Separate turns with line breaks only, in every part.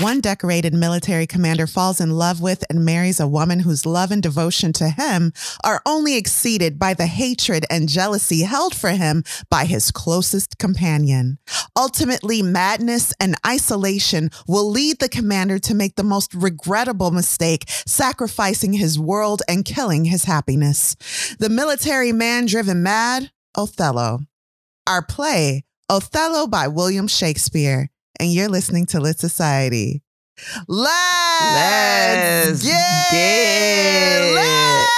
one decorated military commander falls in love with and marries a woman whose love and devotion to him are only exceeded by the hatred and jealousy held for him by his closest companion. Ultimately, madness and isolation will lead the commander to make the most regrettable mistake, sacrificing his world and killing his happiness. The military man driven mad, Othello. Our play, Othello by William Shakespeare and you're listening to Lit Society. Let's,
Let's
get,
get
lit.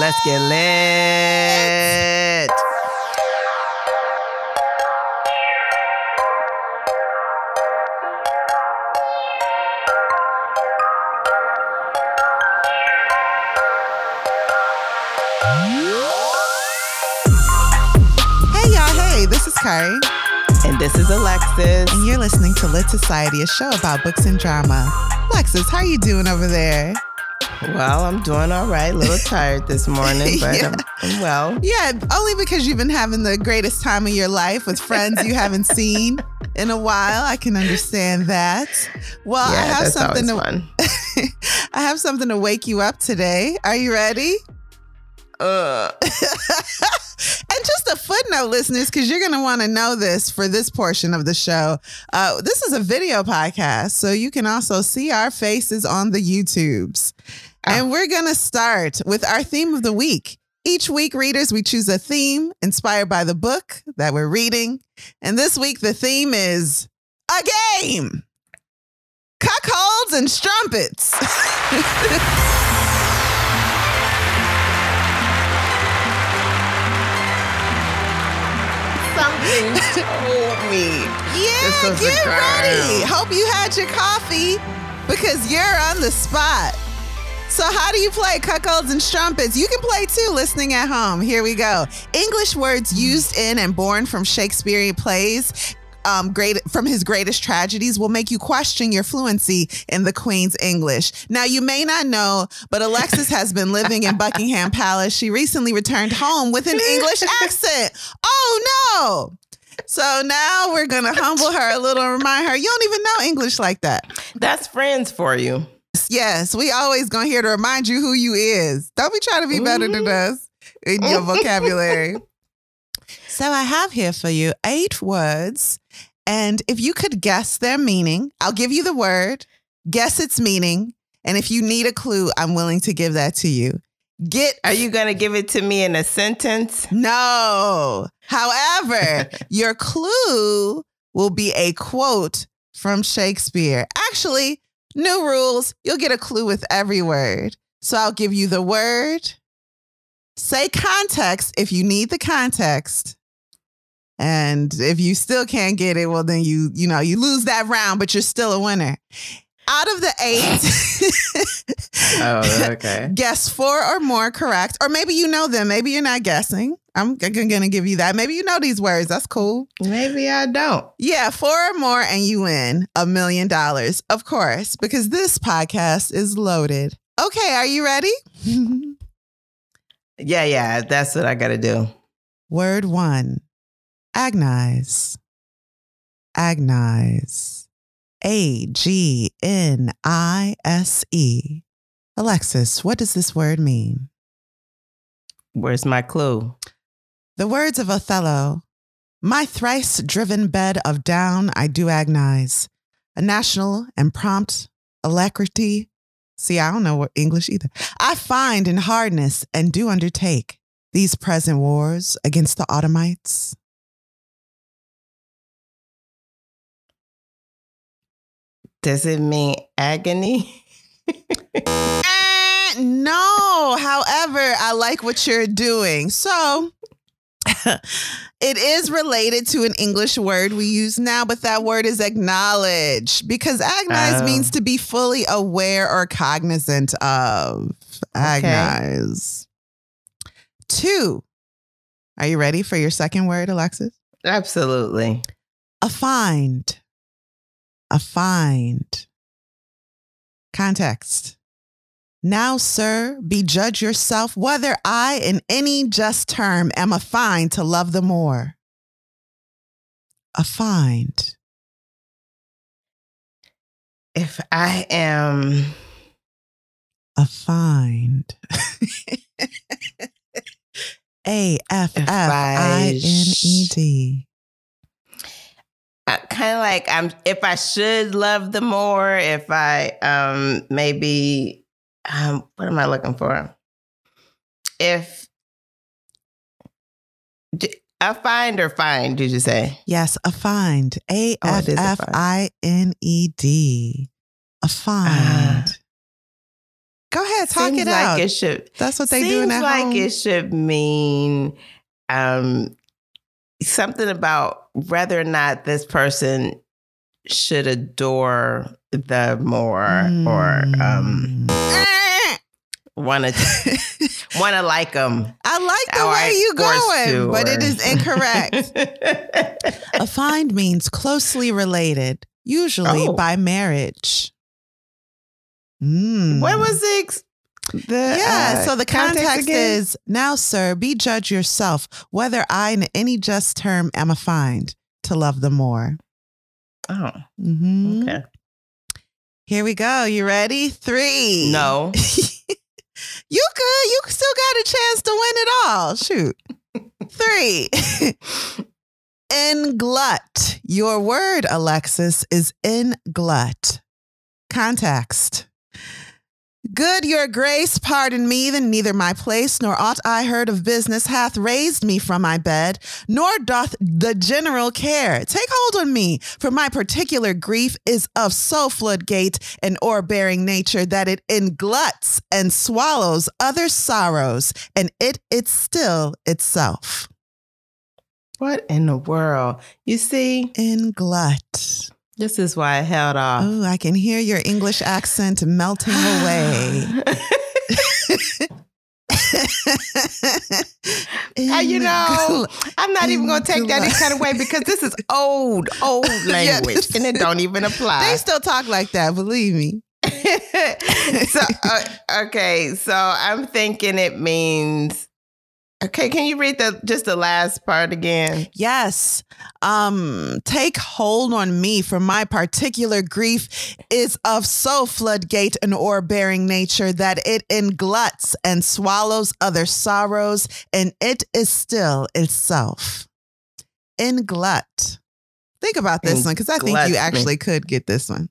Let's get lit.
Hey, y'all. Hey, this is Kari,
this is Alexis.
and you're listening to Lit Society, a show about books and drama. Alexis, how are you doing over there?
Well, I'm doing all right. A little tired this morning, but
Yeah.
I'm, I'm well.
Yeah, only because you've been having the greatest time of your life with friends you haven't seen in a while. I can understand that. Well, I have something to. I have something to wake you up today. Are you ready?
Uh,
and just a footnote, listeners, because you're going to want to know this for this portion of the show. Uh, this is a video podcast, so you can also see our faces on the YouTubes. And we're going to start with our theme of the week. Each week, readers, we choose a theme inspired by the book that we're reading. And this week, the theme is a game cuckolds and strumpets.
something told me.
Yeah,
This was a
get ready. Hope you had your coffee because you're on the spot. So, how do you play cuckolds and strumpets? You can play too, listening at home. Here we go. English words used in and born from Shakespearean plays. Um, great from his greatest tragedies will make you question your fluency in the Queen's English. Now, you may not know, but Alexis has been living in Buckingham Palace. She recently returned home with an English accent. Oh no! So now we're gonna humble her a little and remind her you don't even know English like that.
That's friends for you.
Yes, we always gonna here to remind you who you is. Don't be trying to be better than us in your vocabulary. So I have here for you eight words, and if you could guess their meaning, I'll give you the word, guess its meaning, and if you need a clue, I'm willing to give that to you. Get
Are you going to give it to me in a sentence?
no. However, your clue will be a quote from Shakespeare. Actually, new rules. You'll get a clue with every word. So I'll give you the word. Say context if you need the context. And if you still can't get it, well then you you know, you lose that round, but you're still a winner. Out of the 8
Oh, okay.
guess four or more correct, or maybe you know them. Maybe you're not guessing. I'm g- gonna give you that. Maybe you know these words. That's cool.
Maybe I don't.
Yeah, four or more, and you win a million dollars, of course, because this podcast is loaded. Okay, are you ready?
Yeah, yeah, that's what I got to do.
Word one agnize. Agnize. A G N I S E. Alexis, what does this word mean?
Where's my clue?
The words of Othello My thrice driven bed of down I do agnize. A national and prompt alacrity. See, I don't know what English either. I find in hardness and do undertake these present wars against the Ottomites.
Does it mean agony?
Eh, no, however, I like what you're doing. So it is related to an English word we use now, but that word is acknowledge because agnize
Oh.
means to be fully aware or cognizant of. Agnize. Two. Are you ready for your second word, Alexis?
Absolutely.
Affined. Affined. Context. Now, sir, be judge yourself whether I, in any just term, am affined to love the Moor. A find.
If I am
affined. A F F I N E D.
Kind of like I'm. If I should love them more, if I um maybe um what am I looking for? If affined or find, did you say?
Yes, affined. A F F I N E D. Affined. Uh, Go ahead, talk it
like
out.
It should.
That's what they do in that
like
home.
it should mean um, something about whether or not this person should adore the more mm. or um, want to want to like them.
I like the way you going, to, but or... it is incorrect. Affined means closely related, usually oh. by marriage.
Mm. What was the, ex-
the yeah? Uh, so the context, context is now, sir, be judge yourself whether I, in any just term, am affined to love the Moor.
Oh,
mm-hmm.
okay.
Here we go. You ready? Three.
No.
you could. You still got a chance to win it all. Shoot. Three. englut. Your word, Alexis, is in glut. Context. Good your grace, pardon me, then neither my place nor aught I heard of business hath raised me from my bed, nor doth the general care. Take hold on me, for my particular grief is of so floodgate and o'erbearing nature that it engluts and swallows other sorrows, and it it's still itself.
What in the world? You see?
Englut.
This is why I held off.
Oh, I can hear your English accent melting away.
you know, I'm not even going to take that any kind of way because this is old, old language and it don't even apply.
They still talk like that, believe me.
so, uh, okay, so I'm thinking it means Okay, can you read the just the last part again?
Yes. Um, take hold on me, for my particular grief is of so floodgate and o'erbearing nature that it engluts and swallows other sorrows, and it is still itself. Englut. Think about this one, because I think you actually could get this one.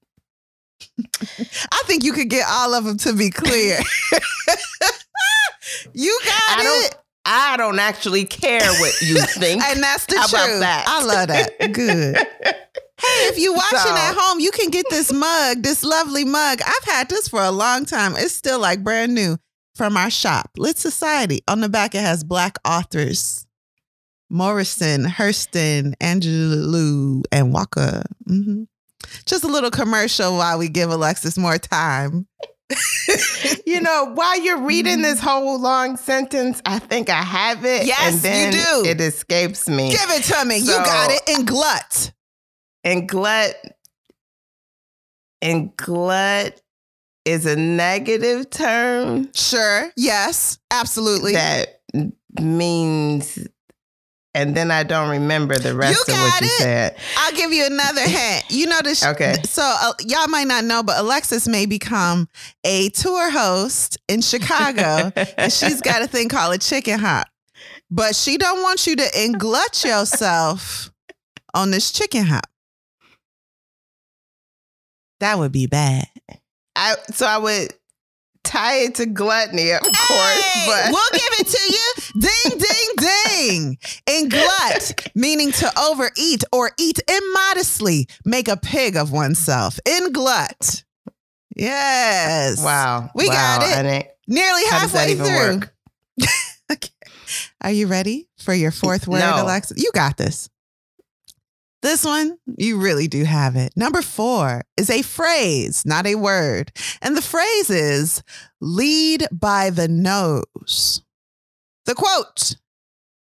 I think you could get all of them to be clear. you got it.
I don't actually care what you think.
and that's the
How
truth.
About that?
I love that. Good. Hey, if you're watching so, at home, you can get this mug, this lovely mug. I've had this for a long time. It's still like brand new from our shop, Lit Society. On the back, it has black authors. Morrison, Hurston, Angelou, and Walker. Mm-hmm. Just a little commercial while we give Alexis more time.
You know, while you're reading this mm-hmm. whole long sentence, I think I have it.
Yes,
and then
you do.
It escapes me.
Give it to me. So, you got it. Englut.
And glut. Englut is a negative term.
Sure. Yes. Absolutely.
That means and then I don't remember the rest of what you it. said.
I'll give you another hint. You know this.
okay.
So uh, y'all might not know, but Alexis may become a tour host in Chicago, and she's got a thing called a chicken hop. But she don't want you to englut yourself on this chicken hop. That would be bad.
I so I would tie it to gluttony, of hey, course. But
we'll give it to you. ding, ding, ding. Englut, meaning to overeat or eat immodestly, make a pig of oneself. Englut. Yes.
Wow.
We
wow.
got it. Nearly halfway through.
okay.
Are you ready for your fourth word,
no.
Alexa? You got this. This one, you really do have it. Number four is a phrase, not a word. And the phrase is lead by the nose. The quote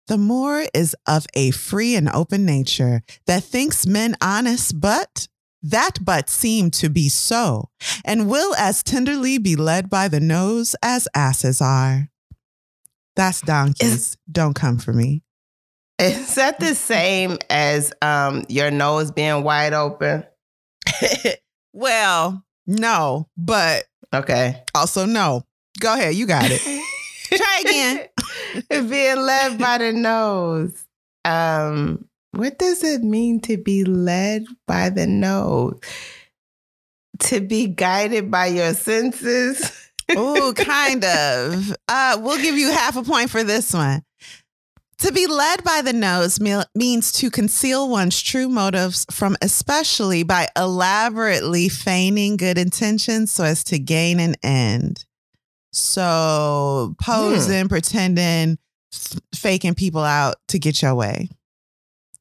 The Moor is of a free and open nature that thinks men honest, but that but seem to be so, and will as tenderly be led by the nose as asses are. That's donkeys. Don't come for me.
Is that the same as um, your nose being wide open?
Well, no, but
Okay.
also no. Go ahead, you got it. Try again.
Being led by the nose. Um, what does it mean to be led by the nose? To be guided by your senses?
Ooh, kind of. Uh, we'll give you half a point for this one. To be led by the nose means to conceal one's true motives from, especially by elaborately feigning good intentions so as to gain an end. So, posing, pretending, f- faking people out to get your way.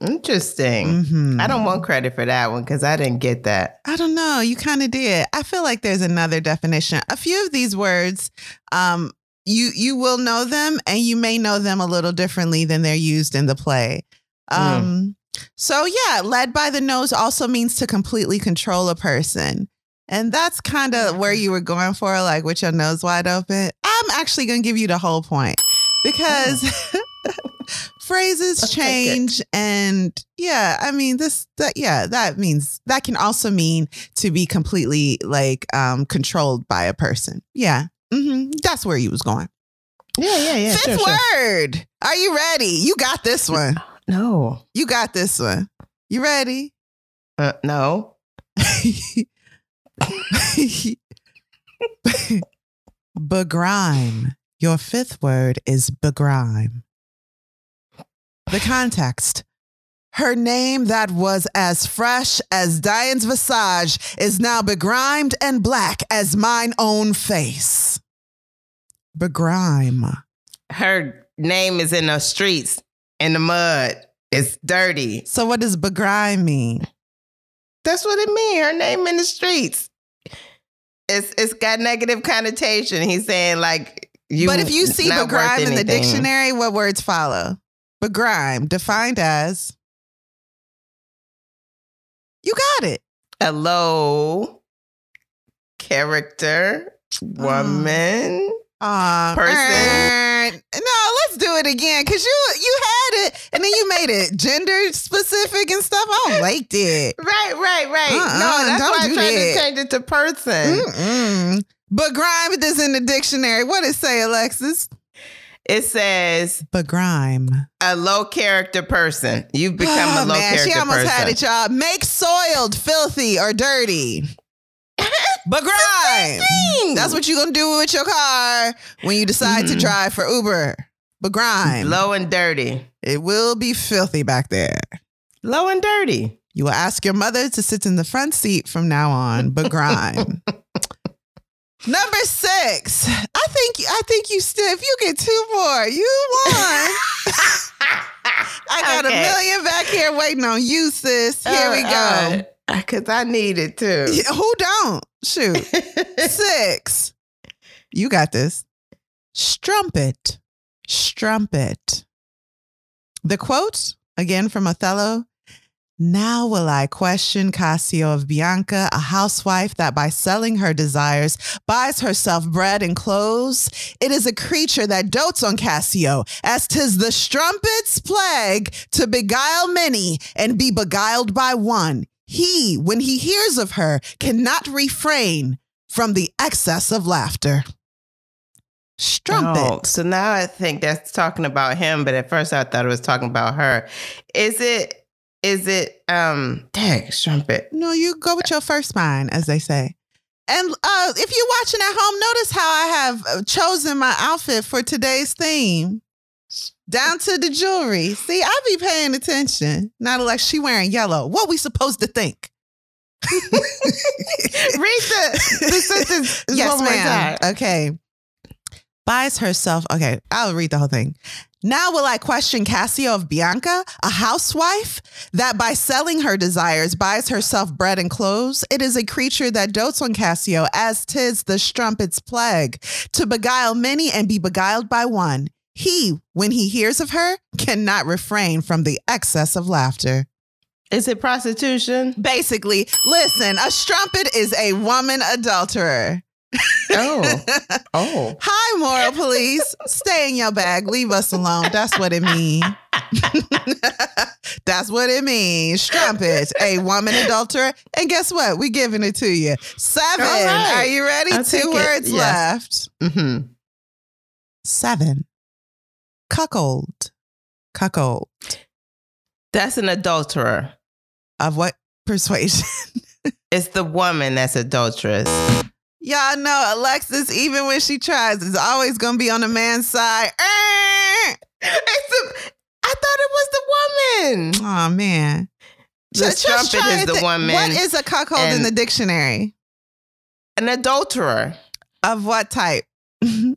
Interesting.
Mhm.
I don't want credit for that one because I didn't get that.
I don't know. You kind of did. I feel like there's another definition. A few of these words, um, you you will know them, and you may know them a little differently than they're used in the play. Um, so yeah, led by the nose also means to completely control a person. And that's kind of where you were going for, like with your nose wide open. I'm actually going to give you the whole point because phrases
I'll
change. And yeah, I mean, this, that, yeah, that means that can also mean to be completely like um, controlled by a person. Yeah. Hmm That's where you was going.
Yeah, yeah, yeah.
Fifth
sure, sure.
word. Are you ready? You got this one.
No.
You got this one. You ready?
Uh, no.
begrime. Your fifth word is begrime. The context. Her name that was as fresh as Diane's visage is now begrimed and black as mine own face. Begrime.
Her name is in the streets, in the mud. It's dirty.
So what does begrime mean?
That's what it means. Her name in the streets. It's it's got negative connotation. He's saying like you.
but if you see begrime in the dictionary, what words follow? Begrime, defined as. You got it.
Hello, character woman.
Uh,
Person.
er, no, let's do it again because you you had it and then you made it gender specific and stuff. I don't like it.
Right, right, right.
Uh-uh,
no, that's
don't
why I tried
that.
to change it to person.
Mm-mm. But grime is in the dictionary. What does it say, Alexis?
It says
Begrime.
a low character person. You've become
Oh,
a low
man,
character person.
she almost
person.
had it, y'all. Make soiled, filthy, or dirty. Begrime. That's what you're gonna do with your car when you decide to
Mhm.
drive for Uber. Begrime.
Low and dirty.
It will be filthy back there.
Low and dirty.
You will ask your mother to sit in the front seat from now on. Begrime. Number six. I think I think you still. If you get two more, you won. I got
Okay.
a million back here waiting on you, sis. Here we go.
Uh, uh, because I need it too.
Yeah, who don't? Shoot. Six. You got this. Strumpet. Strumpet. The quote, again from Othello Now will I question Cassio of Bianca, a housewife that by selling her desires buys herself bread and clothes. It is a creature that dotes on Cassio, as 'tis the strumpet's plague to beguile many and be beguiled by one. He, when he hears of her, cannot refrain from the excess of laughter. Strumpet.
Oh, so now I think that's talking about him, but at first I thought it was talking about her. Is it? Is it? Um, dang, strumpet.
No, you go with your first mind, as they say. And uh, if you're watching at home, notice how I have uh, chosen my outfit for today's theme, down to the jewelry. See, I be paying attention. Not like she wearing yellow. What we supposed to think?
Read the, the sentence
yes,
one more
ma'am.
time.
Okay. Buys herself. Okay, I'll read the whole thing. Now will I question Cassio of Bianca, a housewife that by selling her desires buys herself bread and clothes? It is a creature that dotes on Cassio, as tis the strumpet's plague, to beguile many and be beguiled by one. He, when he hears of her, cannot refrain from the excess of laughter.
Is it prostitution?
Basically, listen, a strumpet is a woman adulterer.
Oh. Oh.
Hi, moral police. Stay in your bag. Leave us alone. That's what it means. That's what it means. Strumpet, a woman adulterer. And guess what? We giving it to you. Seven.
Right.
Are you ready?
I'll
Two words
Yes.
left.
hmm
Seven. Cuckold. Cuckold.
That's an adulterer.
Of what persuasion?
It's the woman that's adulterous.
Y'all know Alexis, even when she tries, is always gonna be on the man's side. Eh.
It's the, I thought it was the woman.
Oh man.
The
Just- just
strumpet is the
think-
woman.
What is a cuckold in the dictionary?
An adulterer.
Of what type?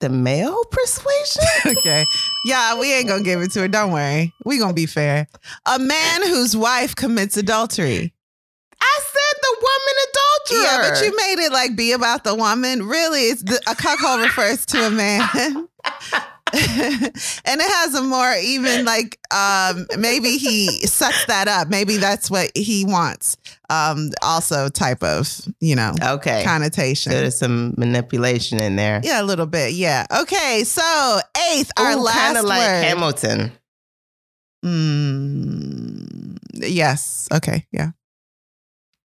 The male persuasion?
okay. Yeah, we ain't gonna give it to her. Don't worry. We gonna be fair. A man whose wife commits adultery.
The woman adulterer.
Yeah, but you made it like be about the woman. Really, it's the, a cuckold refers to a man. and it has a more even like um maybe he sucks that up maybe that's what he wants um also type of you know
Okay.
connotation
There's some manipulation in there.
yeah a little bit yeah okay so eighth our last
like
word
Hamilton.
Mm, yes. Okay. Yeah.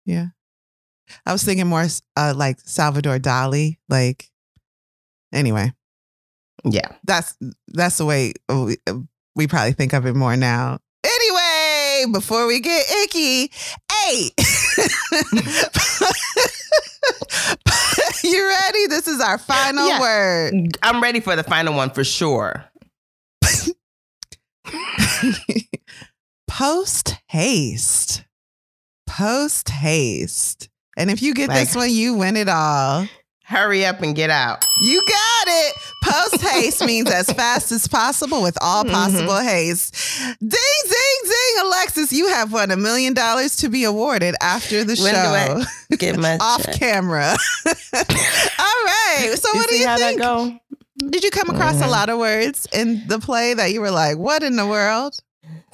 Yeah. I was thinking more uh, like Salvador Dali. Like, anyway,
Yeah.
that's that's the way we, we probably think of it more now. Anyway, before we get icky, eight. you ready? This is our final
Yeah.
word.
I'm ready for the final one for sure.
Post haste. Post haste. And if you get
Like-
this one, you win it all.
Hurry up and get out.
You got it. Post haste means as fast as possible with all
Mhm.
possible haste. Ding, ding, ding. Alexis, you have won a million dollars to be awarded after the
When
show.
Get my
Off
check?
camera. all right. So,
You
what do you think? Did you come across a
Mhm.
lot of words in the play that you were like, what in the world?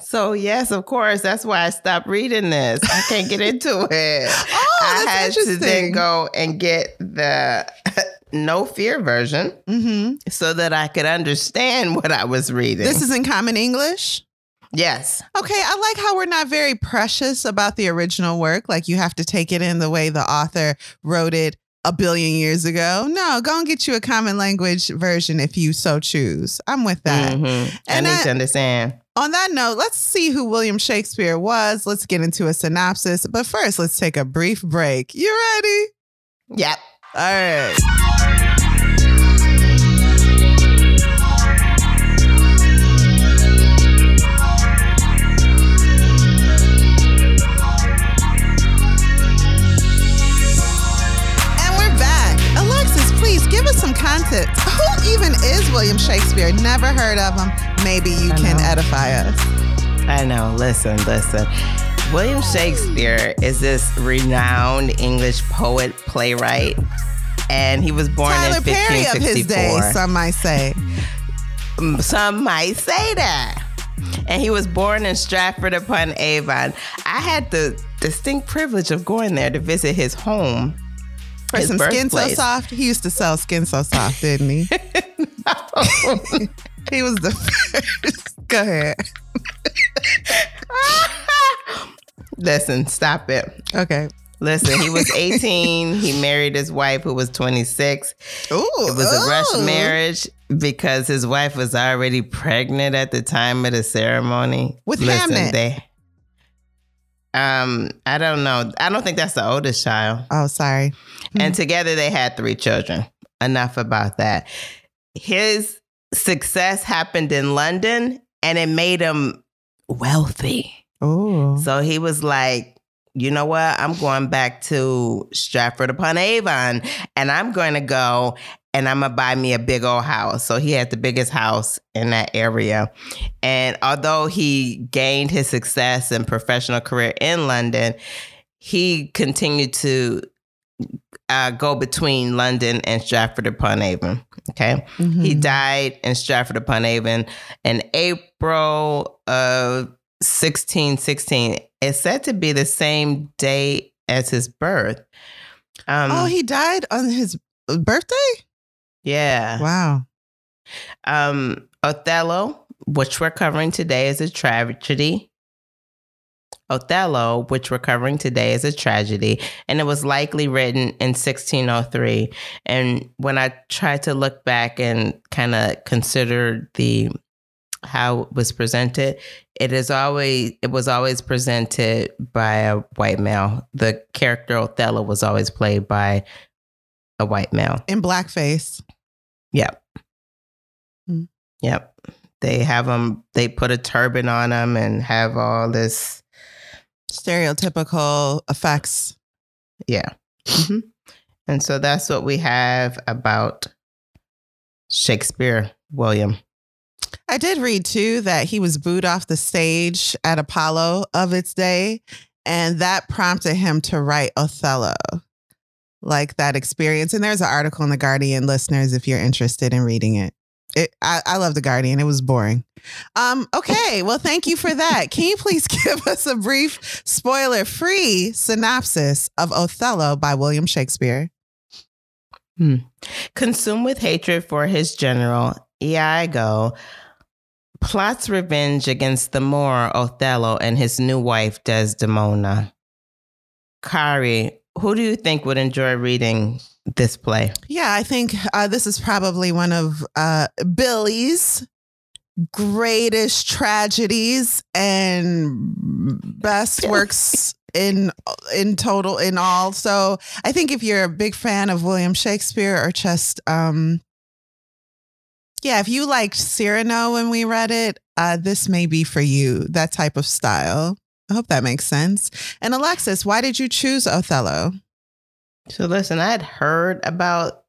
So yes, of course. That's why I stopped reading this. I can't get into it.
Oh,
I had to then go and get the no fear version
hmm
so that I could understand what I was reading.
This is in Common English.
yes.
Okay, I like how we're not very precious about the original work. Like you have to take it in the way the author wrote it a billion years ago. No, go and get you a common language version if you so choose. I'm with that.
Mhm. I
And
need
I-
to understand.
On that note, let's see who William Shakespeare was. Let's get into a synopsis. But first, let's take a brief break. You ready?
Yep.
All right. And we're back. Alexis, please give us some context. Who even is William Shakespeare? Never heard of him. Maybe you
I
can
know.
edify us.
I know. Listen, listen. William Shakespeare is this renowned English poet, playwright, and he was born
Tyler
in
Perry of his day,
1564.
some might say.
Mm, Some might say that. And he was born in Stratford upon Avon. I had the distinct privilege of going there to visit his home.
For
his
some skin so
birthplace.
soft. He used to sell skin so soft, didn't he? he was the first. Go ahead.
Listen, stop it.
Okay.
Listen, he was 18. he married his wife who was 26.
Ooh,
It was a rush marriage because his wife was already pregnant at the time of the ceremony.
With Hamnet.
they um I don't know. I don't think that's the oldest child.
Oh, sorry.
And together they had three children. Enough about that. His success happened in London and it made him wealthy.
Oh.
So he was like, you know what? I'm going back to Stratford upon Avon and I'm going to go and I'm going to buy me a big old house. So he had the biggest house in that area. And although he gained his success and professional career in London, he continued to uh, go between London and Stratford upon Avon. Okay. He
Mhm.
died in Stratford upon Avon in April of 1616. It's said to be the same day as his birth. Um,
oh, he died on his birthday?
yeah.
Wow.
Um, Othello, which we're covering today, is a tragedy. Othello, which we're covering today, is a tragedy, and it was likely written in 1603. And when I tried to look back and kind of consider the how it was presented, it is always it was always presented by a white male. The character Othello was always played by a white male.
In blackface.
Yep.
Hmm.
Yep. They have them. They put a turban on them and have all this.
Stereotypical effects.
Yeah. Mhm. And so that's what we have about Shakespeare William.
I did read too that he was booed off the stage at Apollo of its day, and that prompted him to write Othello. Like that experience. And there's an article in The Guardian, listeners, if you're interested in reading it. It, I, I love The Guardian. It was boring. Um, okay, well, thank you for that. Can you please give us a brief spoiler free synopsis of Othello by William Shakespeare?
Consumed with hatred for his general, Iago plots revenge against the Moor Othello and his new wife, Desdemona. Kari, who do you think would enjoy reading this play?
Yeah, I think uh, this is probably one of uh, Billy's greatest tragedies and best works in in total in all. So I think if you're a big fan of William Shakespeare or just um yeah, if you liked Cyrano when we read it, uh, this may be for you, that type of style. I hope that makes sense. And Alexis, why did you choose Othello?
So listen, I had heard about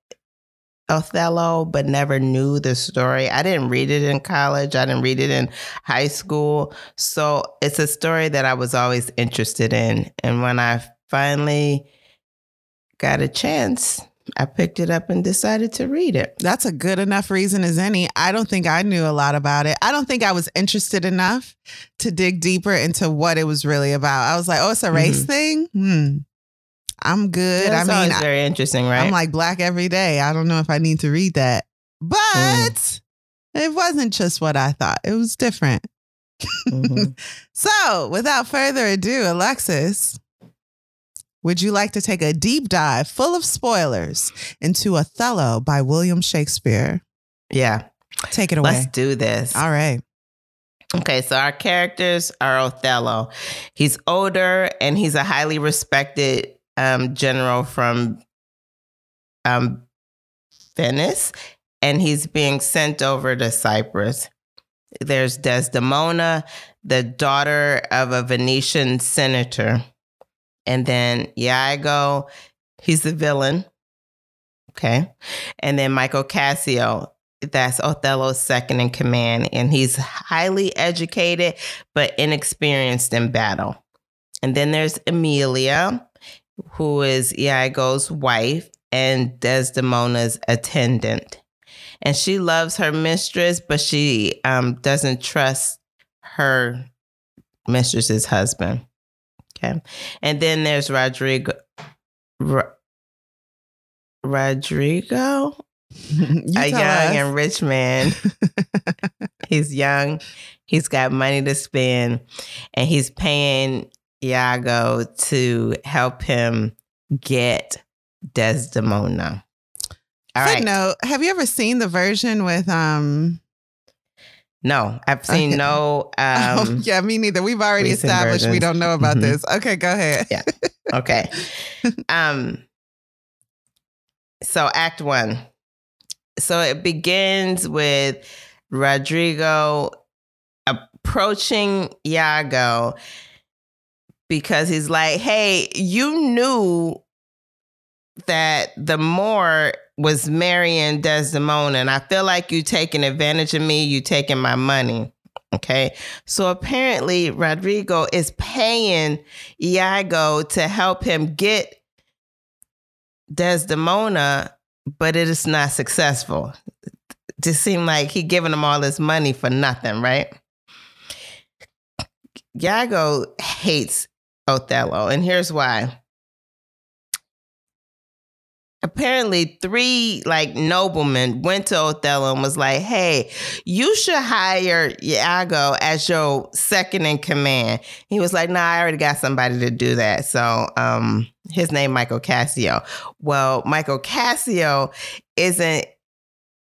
Othello, but never knew the story. I didn't read it in college. I didn't read it in high school. So it's a story that I was always interested in. And when I finally got a chance, I picked it up and decided to read it.
That's a good enough reason as any. I don't think I knew a lot about it. I don't think I was interested enough to dig deeper into what it was really about. I was like, oh, it's a race thing? Hmm. I'm good.
That's
I mean, I-
very interesting, right?
I'm like black every day. I don't know if I need to read that. But it wasn't just what I thought. It was different.
Mhm.
So, without further ado, Alexis, would you like to take a deep dive full of spoilers into Othello by William Shakespeare?
yeah,
Take it away.
let's do this.
All right.
Okay, so our characters are Othello. He's older and he's a highly respected um, general from um, Venice, and he's being sent over to Cyprus. There's Desdemona, the daughter of a Venetian senator. And then Iago, he's the villain. Okay. And then Michael Cassio, that's Othello's second in command, and he's highly educated but inexperienced in battle. And then there's Emilia, who is Iago's wife and Desdemona's attendant. And she loves her mistress, but she um, doesn't trust her mistress's husband. Okay. And then there's Rodrigo. Ro- Rodrigo? A young
us.
and rich man. he's young. He's got money to spend, and he's paying Iago to help him get Desdemona. All right.
Footnote, have you ever seen the version with um
No, I've seen
Okay.
no.
oh,
Um,
yeah, me neither. We've already established we don't know about
Mhm.
this. Okay, go ahead. Yeah.
Okay. um. So Act One. So it begins with Rodrigo approaching Iago because he's like, "Hey, you knew that the Moor was marrying Desdemona, and I feel like you taking advantage of me. You taking my money." Okay. So apparently, Rodrigo is paying Iago to help him get Desdemona, but it is not successful. Just seemed like he giving him all this money for nothing, right? Iago hates Othello, and here's why. apparently three like noblemen went to Othello and was like, "Hey, you should hire Iago as your second in command." He was like, "Nah, I already got somebody to do that." So, um, his name Michael Cassio. Well, Michael Cassio isn't.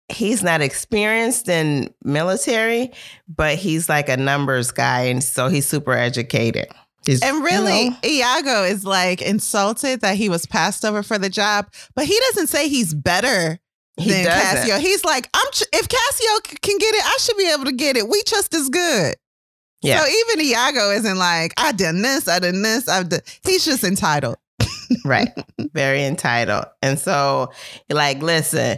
He's not experienced in military, but he's like a numbers guy, and so he's super educated. He's,
And really,
you know,
Iago is like insulted that he was passed over for the job, but he doesn't say he's better
He
than
doesn't.
Cassio. He's like, I'm ch- if Cassio can get it, I should be able to get it. We just as good.
Yeah.
So even Iago isn't like, I done this, I done this, I've done. He's just entitled.
right very entitled and so like listen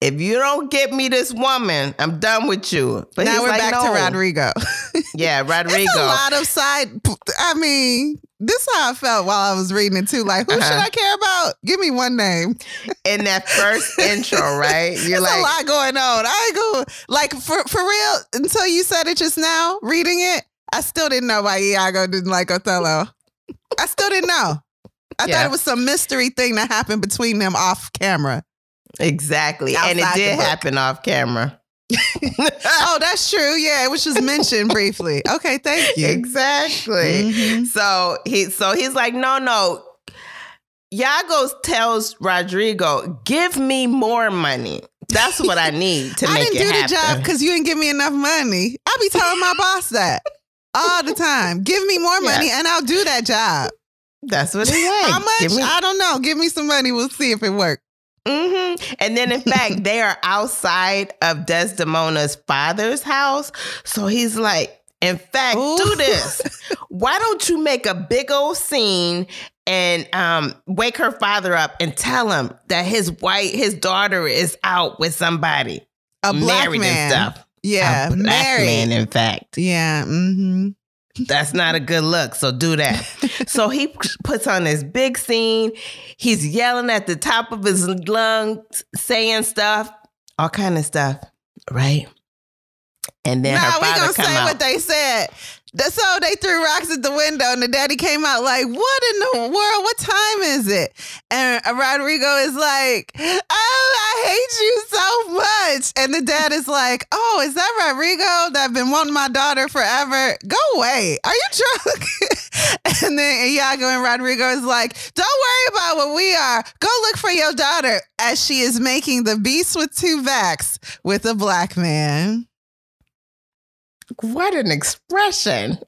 if you don't get me this woman i'm done with you but
now we're
like,
back to
"No."
Rodrigo.
yeah rodrigo
It's a lot of side. I mean, this is how I felt while I was reading it too. Like, who should
Uh-huh.
I care about? Give me one name.
in that first intro right you're
There's
like
a lot going on. I go like for for real until you said it just now. Reading it, I still didn't know why Iago didn't like Othello. I still didn't know. I
Yeah.
thought it was some mystery thing that happened between them off camera.
Exactly and it did happen off camera
Oh, that's true. Yeah, it was just mentioned briefly. Okay, thank you.
exactly
Mhm.
so he so he's like no no Iago tells Rodrigo, give me more money. That's what I need to
I
make
didn't
it
do the
happen.
job because you didn't give me enough money. I'll be telling my boss that all the time. Give me more
Yeah.
money and I'll do that job.
That's what he like.
How much?
Give me-
I don't know. Give me some money. We'll see if it works.
Hmm And then, in fact, they are outside of Desdemona's father's house. So he's like, in fact,
Ooh.
do this. Why don't you make a big old scene and um, wake her father up and tell him that his wife, his daughter is out with somebody,
A black
married
man.
and stuff.
Yeah,
a black
married.
man, in fact.
Yeah. Mm-hmm.
That's not a good look. So do that. so he puts on this big scene. He's yelling at the top of his lungs, saying stuff, all kind of stuff, right? And then
Nah,
her
we
father
gonna
come
say
out.
what they said. That- So they threw rocks at the window, and the daddy came out like, "What in the world? What time is it?" And Rodrigo is like, "Oh, I hate you so much." And the dad is like, "Oh, is that Rodrigo that I've been wanting my daughter forever? Go away. Are you drunk?" and then Iago and Rodrigo is like, "Don't worry about what we are. Go look for your daughter." As she is making the beast with two backs with a black man.
What an expression.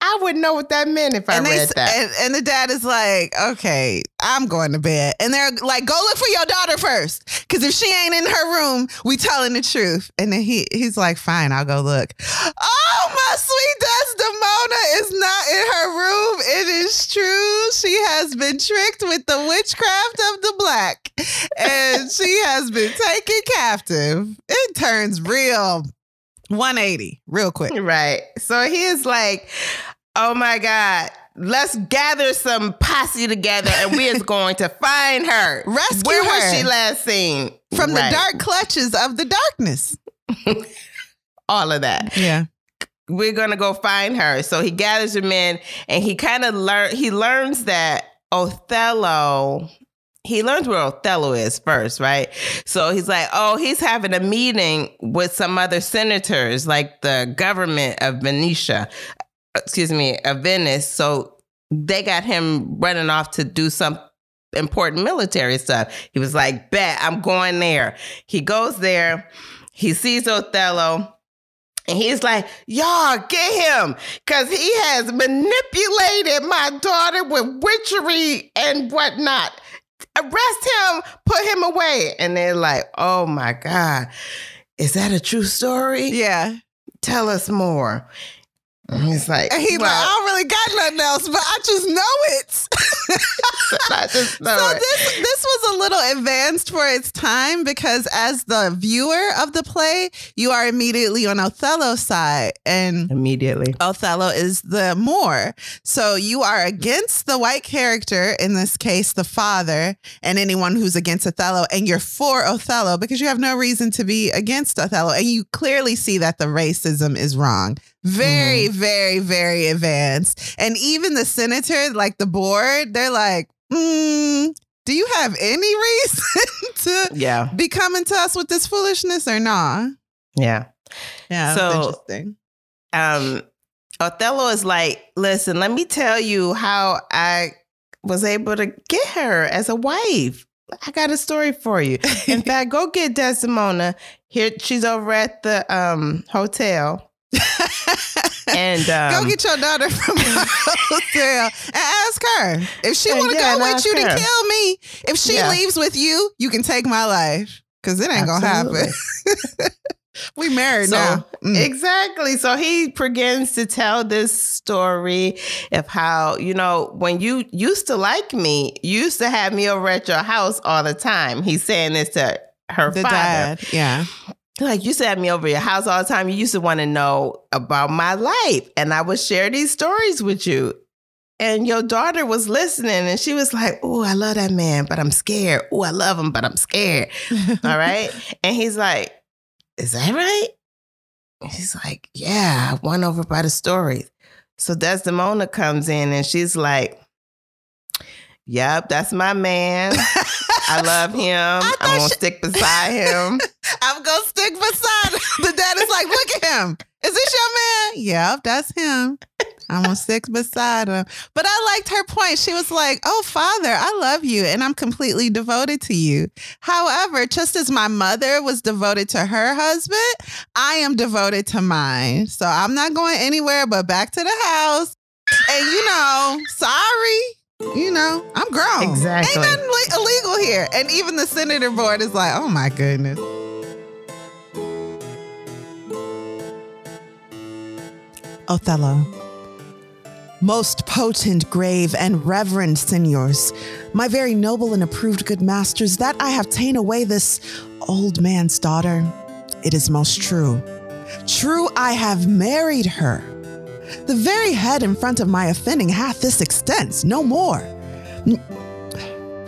I wouldn't know what that meant if I
and, they,
read
s-
that.
And, and the dad is like, okay, I'm going to bed. And they're like, go look for your daughter first. Because if she ain't in her room, we telling the truth. And then he he's like, fine, I'll go look. Oh, my sweet Desdemona is not in her room. It is true. She has been tricked with the witchcraft of the black. And she has been taken captive. It turns real 180 real quick.
right. So he is like, oh my God. Let's gather some posse together and we is going to find her.
Rescue
Where
her.
was she last seen?
From
Right.
the dark clutches of the darkness.
All of that.
Yeah.
we're gonna go find her. So he gathers her men and he kind of learn he learns that Othello he learns where Othello is first, right? So he's like, oh, he's having a meeting with some other senators, like the government of Venetia, uh, excuse me, of Venice. So they got him running off to do some important military stuff. He was like, bet, I'm going there. He goes there, he sees Othello. And he's like, y'all get him because he has manipulated my daughter with witchery and whatnot. Arrest him, put him away. And they're like, oh my God, is that a true story?
Yeah.
Tell us more. He's like,
And he's like, I don't really got nothing else, but I just know it.
I just know
so
it.
this this was a little advanced for its time because as the viewer of the play, you are immediately on Othello's side. And
Immediately.
Othello is the Moor. So you are against the white character, in this case, the father, and anyone who's against Othello, and you're for Othello because you have no reason to be against Othello. And you clearly see that the racism is wrong. Very, very, very advanced. And even the senator, like the board, they're like, mm, Do you have any reason to
Yeah.
be coming to us with this foolishness or not?
Yeah.
Yeah.
So-
interesting.
um Othello is like, listen, let me tell you how I was able to get her as a wife. I got a story for you. In fact, go get Desdemona. Here she's over at the um hotel. And um,
Go get your daughter from the hotel and ask her if she want to
yeah,
go with you to kill me. If she
Yeah.
leaves with you, you can take my life because it ain't gonna happen. we married
So,
now. Mm.
Exactly. So he begins to tell this story of how, you know, when you used to like me, you used to have me over at your house all the time. He's saying this to her
the
father.
dad, yeah.
Like you used to have me over your house all the time. You used to want to know about my life. And I would share these stories with you. And your daughter was listening and she was like, Oh, I love that man, but I'm scared. Oh, I love him, but I'm scared. All right. And he's like, Is that right? And He's like, Yeah, I won over by the stories. So Desdemona comes in and she's like, Yep, that's my man. I love him.
thought
I'm gonna
she-
stick beside him.
I'm gonna stick beside him. The dad is like, look at him. Is this your man? Yep, that's him. I'm gonna stick beside him. But I liked her point. She was like, Oh, father, I love you and I'm completely devoted to you. However, just as my mother was devoted to her husband, I am devoted to mine. So I'm not going anywhere but back to the house. And you know, sorry. You know, I'm grown.
Exactly.
Ain't nothing le- illegal here. And even the senator board is like, oh my goodness. Othello. Most potent, grave, and reverend signors, my very noble and approved good masters, that I have ta'en away this old man's daughter, it is most true. True, I have married her. The very head in front of my offending hath this extent, no more. N-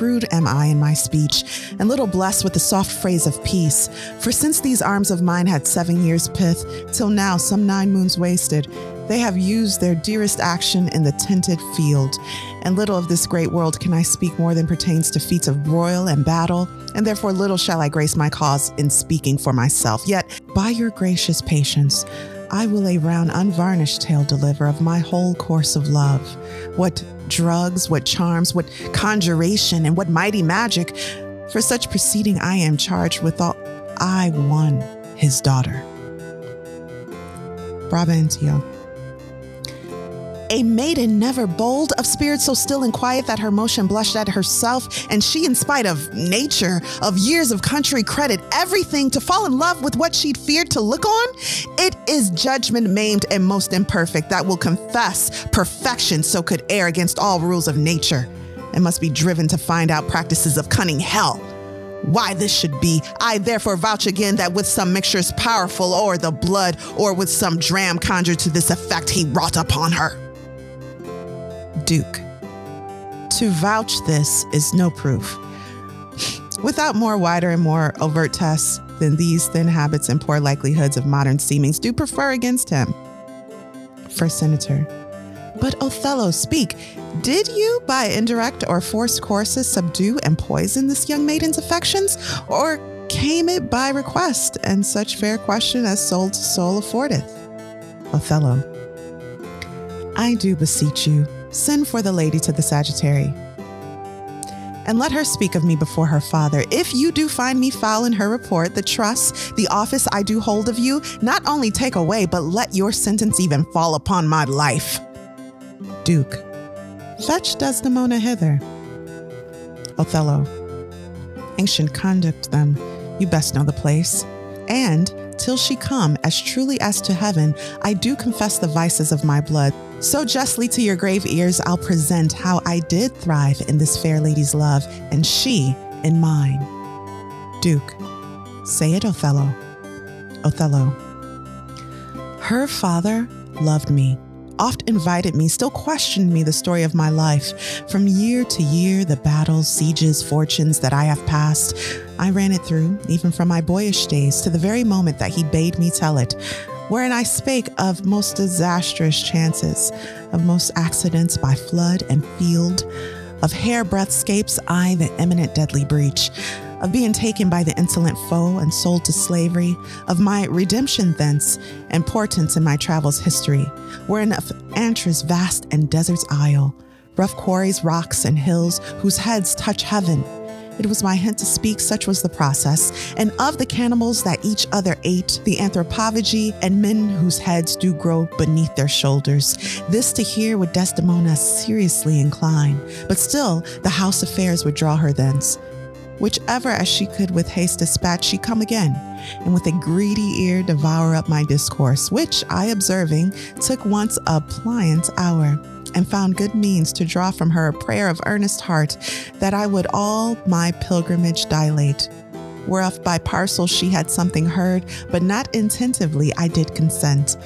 Rude am I in my speech, and little blessed with the soft phrase of peace. For since these arms of mine had seven years' pith, till now some nine moons wasted, they have used their dearest action in the tented field. And little of this great world can I speak more than pertains to feats of broil and battle, and therefore little shall I grace my cause in speaking for myself. Yet, by your gracious patience, I will a round unvarnished tale deliver of my whole course of love. What drugs, what charms, what conjuration, and what mighty magic. For such proceeding I am charged withal. I won his daughter. Brabantio. A maiden never bold, of spirit so still and quiet that her motion blushed at herself, and she, in spite of nature, of years of country credit, everything, to fall in love with what she'd feared to look on? It is judgment maimed and most imperfect that will confess perfection so could err against all rules of nature, and must be driven to find out practices of cunning hell. Why this should be, I therefore vouch again that with some mixtures powerful or the blood, or with some dram conjured to this effect, he wrought upon her. Duke. To vouch this is no proof. Without more wider and more overt tests than these thin habits and poor likelihoods of modern seemings do prefer against him. First Senator. But Othello, speak. Did you, by indirect or forced courses, subdue and poison this young maiden's affections? Or came it by request and such fair question as soul to soul affordeth? Othello. I do beseech you, send for the lady to the Sagittary. And let her speak of me before her father. If you do find me foul in her report, the trust, the office I do hold of you, not only take away, but let your sentence even fall upon my life. Duke, fetch Desdemona hither. Othello, ancient conduct them, you best know the place. And till she come, as truly as to heaven, I do confess the vices of my blood. So justly to your grave ears I'll present how I did thrive in this fair lady's love, and she in mine. Duke, say it, Othello. Othello. Her father loved me, oft invited me, still questioned me the story of my life. From year to year, the battles, sieges, fortunes that I have passed, I ran it through, even from my boyish days to the very moment that he bade me tell it, wherein I spake of most disastrous chances, of most accidents by flood and field, Of hairbreadth scapes I the imminent deadly breach, of being taken by the insolent foe and sold to slavery, of my redemption thence, and portents in my travels' history, wherein of antres vast and desert's isle, rough quarries, rocks, and hills whose heads touch heaven. It was my hint to speak, such was the process, and of the cannibals that each other ate, the anthropophagi, and men whose heads do grow beneath their shoulders. This to hear would Desdemona seriously incline, but still the house affairs would draw her thence. Whichever as she could with haste dispatch, she come again, and with a greedy ear devour up my discourse, which I observing took once a pliant hour and found good means to draw from her a prayer of earnest heart that I would all my pilgrimage dilate. Whereof by parcel she had something heard, but not intentively I did consent,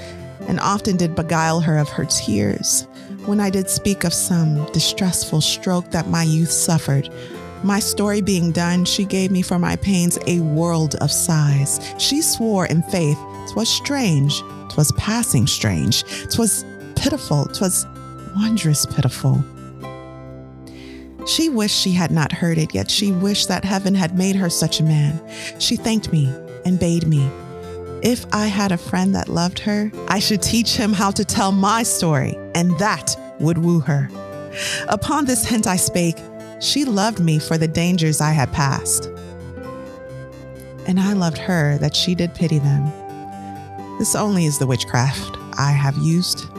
and often did beguile her of her tears. When I did speak of some distressful stroke that my youth suffered, my story being done, she gave me for my pains a world of sighs. She swore in faith, 'twas strange, 'twas passing strange, 'twas pitiful, 'twas wondrous pitiful. She wished she had not heard it, yet she wished that heaven had made her such a man. She thanked me and bade me. If I had a friend that loved her, I should teach him how to tell my story, and that would woo her. Upon this hint I spake, she loved me for the dangers I had passed. And I loved her that she did pity them. This only is the witchcraft I have used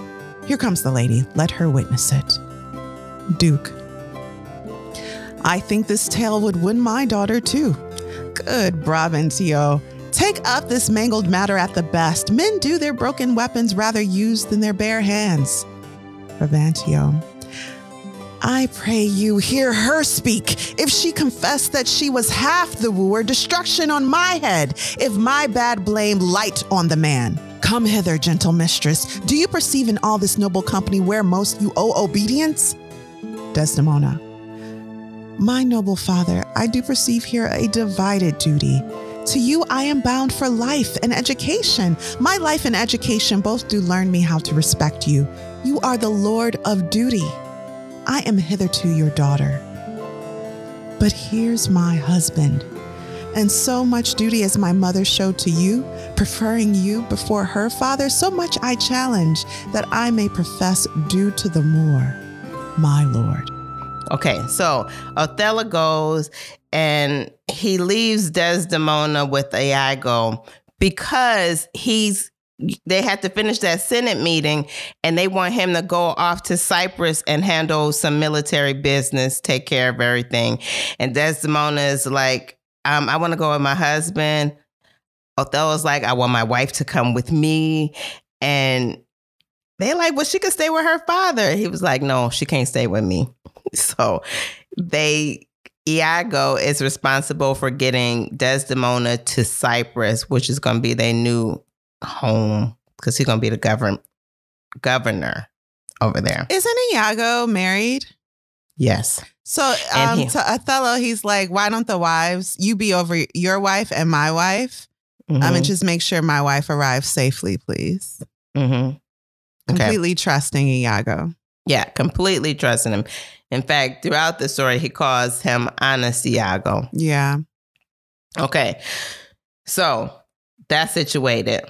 here comes the lady. Let her witness it. Duke. I think this tale would win my daughter too. Good Brabantio. Take up this mangled matter at the best. Men do their broken weapons rather use than their bare hands. Brabantio. I pray you hear her speak. If she confessed that she was half the wooer, destruction on my head. If my bad blame light on the man. Come hither, gentle mistress. Do you perceive in all this noble company where most you owe obedience? Desdemona. My noble father, I do perceive here a divided duty. To you, I am bound for life and education. My life and education both do learn me how to respect you. You are the Lord of duty. I am hitherto your daughter. But here's my husband and so much duty as my mother showed to you, preferring you before her father, so much I challenge that I may profess due to the more, my lord.
Okay, so Othello goes and he leaves Desdemona with Iago because he's they had to finish that Senate meeting and they want him to go off to Cyprus and handle some military business, take care of everything. And Desdemona is like, um, I want to go with my husband. Othello's like, I want my wife to come with me. And they like, well, she could stay with her father. He was like, no, she can't stay with me. So they, Iago is responsible for getting Desdemona to Cyprus, which is going to be their new home because he's going to be the govern- governor over there.
Isn't Iago married?
Yes.
So um, to Othello, he's like, why don't the wives, you be over your wife and my wife? Mm-hmm. Um, and just make sure my wife arrives safely, please. Mm-hmm. Completely okay. trusting Iago.
Yeah, completely trusting him. In fact, throughout the story, he calls him honest Iago.
Yeah.
Okay. So that's situated.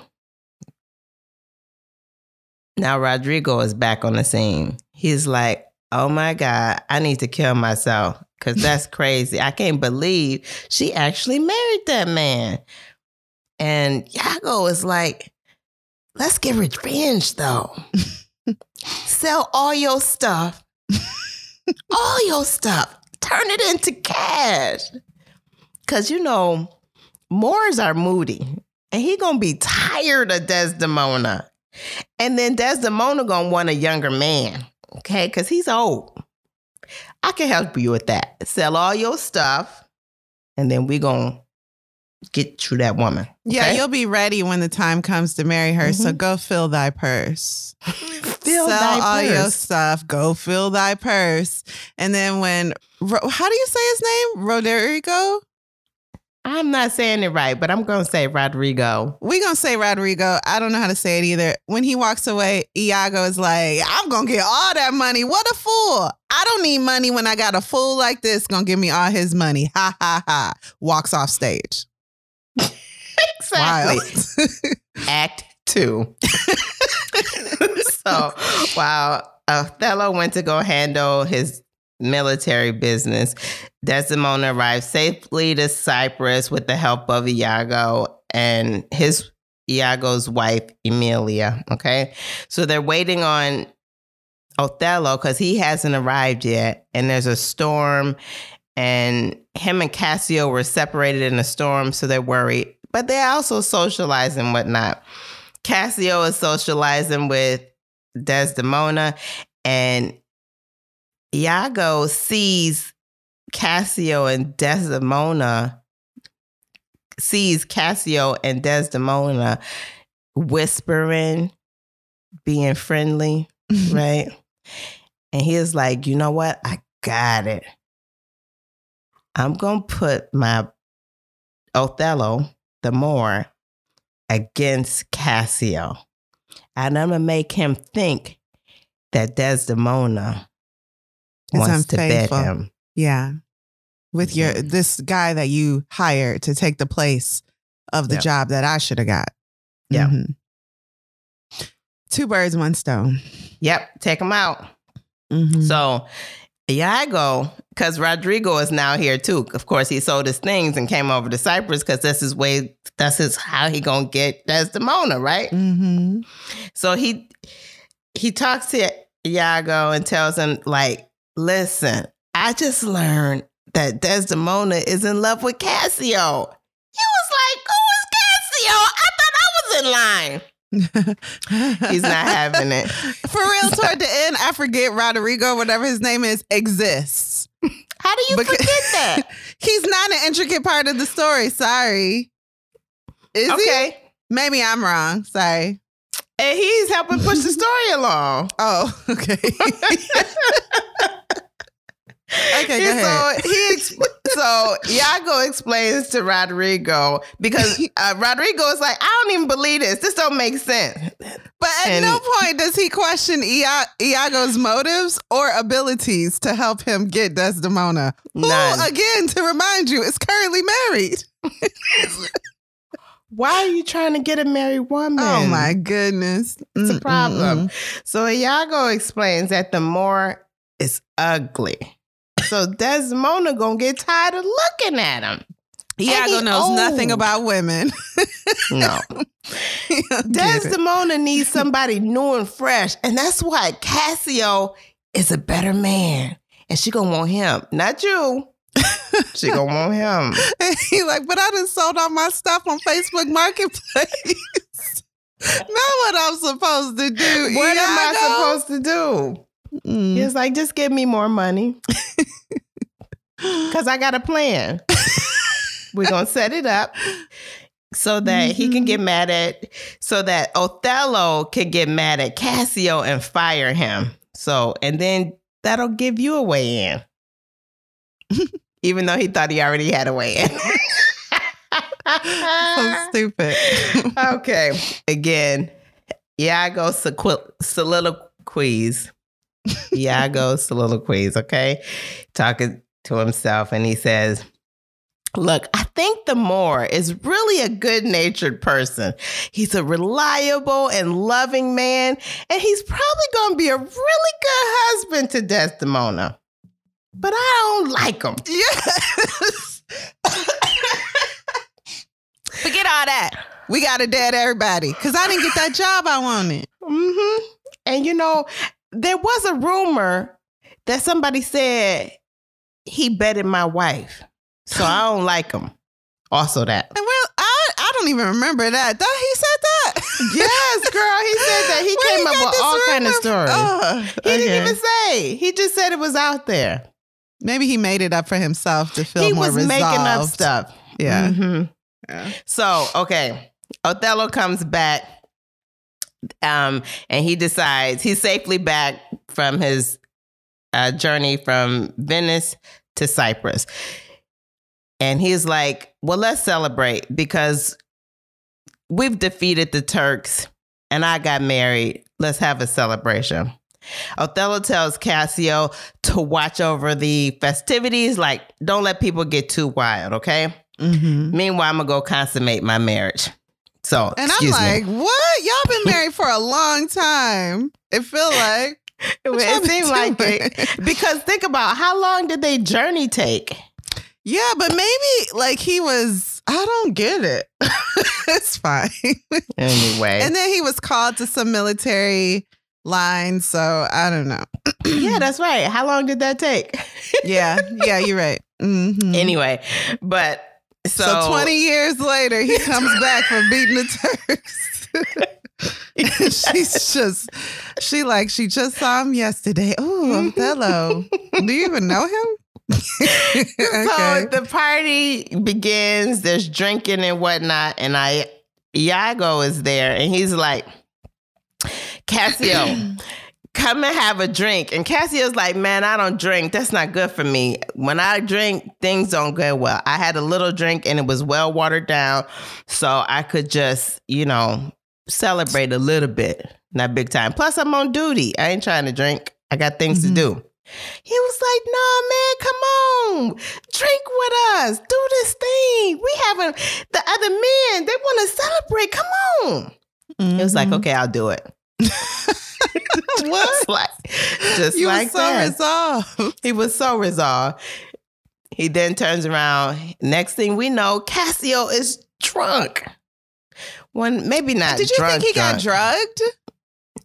Now Rodrigo is back on the scene. He's like, oh my God, I need to kill myself because that's crazy. I can't believe she actually married that man. And Iago is like, let's get revenge though. Sell all your stuff, all your stuff, turn it into cash. Cause you know, Moors are moody and he gonna be tired of Desdemona. And then Desdemona gonna want a younger man. Okay, because he's old. I can help you with that. Sell all your stuff, and then we're going to get you that woman.
Okay? Yeah, you'll be ready when the time comes to marry her. Mm-hmm. So go fill thy purse.
fill
Sell
thy
all
purse.
your stuff. Go fill thy purse. And then when, how do you say his name? Roderigo?
I'm not saying it right, but I'm going to say Rodrigo.
We gonna say Rodrigo. I don't know how to say it either. When he walks away, Iago is like, "I'm gonna get all that money. What a fool! I don't need money when I got a fool like this gonna give me all his money." Ha ha ha! Walks off stage.
Exactly. Act two. so while Othello went to go handle his military business, Desdemona arrived safely to Cyprus with the help of Iago and his Iago's wife, Emilia. Okay. So they're waiting on Othello because he hasn't arrived yet. And there's a storm, and him and Cassio were separated in a storm. So they're worried, but they're also socializing whatnot. Cassio is socializing with Desdemona, and Iago sees Cassio and Desdemona, sees Cassio and Desdemona whispering, being friendly, right? And he is like, you know what? I got it. I'm going to put my Othello, the Moor, against Cassio. And I'm going to make him think that Desdemona wants to
unfaithful.
him.
Yeah. With your this guy that you hired to take the place of the
Yep.
job that I should have got.
Yeah.
Mhm. Two birds, one stone.
Yep, take him out.
Mhm.
So Iago, because Rodrigo is now here too. Of course, he sold his things and came over to Cyprus because that's his way. That's his how he gonna get Desdemona, right?
Mhm.
So he he talks to Iago and tells him like, "Listen, I just learned that Desdemona is in love with Cassio." He was like, "Who is Cassio? I thought I was in line." He's not having it.
For real, toward the end, I forget Rodrigo, whatever his name is, exists.
How do you
Because-
forget that?
He's not an intricate part of the story. Sorry. Is he? Maybe I'm wrong. Sorry.
And he's helping push the story along.
Oh, okay. Okay, go
And
ahead.
so he ex- so Iago explains to Rodrigo because uh, Rodrigo is like, I don't even believe this. This don't make sense.
But at
and-
no point does he question Ia- Iago's motives or abilities to help him get Desdemona, who,
None.
again, to remind you, is currently married.
Why are you trying to get a married woman?
Oh my goodness.
It's a problem. So Iago explains that the Moor is ugly. So Desdemona gonna get tired of looking at him.
Iago knows nothing about women.
No.
He don't get it.
Desdemona needs somebody new and fresh. And that's why Cassio is a better man. And she gonna want him, not you. she gonna want him.
And he like, but I done sold all my stuff on Facebook Marketplace. Not what I'm supposed to do.
What am I supposed to do?
Mm.
He's like, just give me more money. Cause I got a plan. We're gonna set it up so that he can get mad at so that Othello can get mad at Cassio and fire him. So and then that'll give you a way in. Even though he thought he already had a way in.
so stupid.
okay. Again, Iago sequi- soliloquies. Iago soliloquies, okay? Talking to himself, and he says, Look, I think the Moor is really a good natured person. He's a reliable and loving man, and he's probably going to be a really good husband to Desdemona. But I don't like him.
yes. Forget all that. We got to dead everybody because I didn't get that job I wanted.
Mm-hmm. And you know, there was a rumor that somebody said he betted my wife. So I don't like him. Also that.
Well, I, I don't even remember that. That he said that.
Yes, girl. He said that he
Where
came
you
up with all kind of stories.
Oh,
he
okay.
didn't even say. He just said it was out there.
Maybe he made it up for himself to feel
he
more
was
resolved.
making up stuff.
Yeah.
Mhm.
Yeah.
So, okay. Othello comes back um, and he decides he's safely back from his uh, journey from Venice to Cyprus. And he's like, well, let's celebrate because we've defeated the Turks and I got married. Let's have a celebration. Othello tells Cassio to watch over the festivities, like, don't let people get too wild, okay?
Mm-hmm.
Meanwhile, I'm gonna go consummate my marriage. So,
And I'm like,
me.
what? Y'all been married for a long time. It feel like what
it seemed like it because think about how long did they journey take?
Yeah, but maybe like he was. I don't get it. it's fine.
Anyway,
And then he was called to some military line. So I don't know.
yeah, that's right. How long did that take?
yeah, yeah, you're right. Mhm.
anyway, but so,
So, 20 years later, he comes back for beating the Turks. She's just, she like, she just saw him yesterday. Oh, Othello. Mm-hmm. Do you even know him?
So the party begins. There's drinking and whatnot, and I Iago is there, and he's like, Cassio, come and have a drink. And Cassio's like, man, I don't drink. That's not good for me. When I drink, things don't go well. I had a little drink, and it was well watered down, so I could just, you know, celebrate a little bit, not big time. Plus, I'm on duty. I ain't trying to drink. I got things
Mhm.
to do. He was like, "No, man, come on, drink with us, do this thing. We having the other men. They want to celebrate. Come on." It was like,
Mhm.
"Okay, I'll do it."
what?
Just like, just
You
like
so
that.
resolved.
He was so resolved. He then turns around. Next thing we know, Cassio is drunk. One, maybe not.
Did you
drunk,
think he got drugged?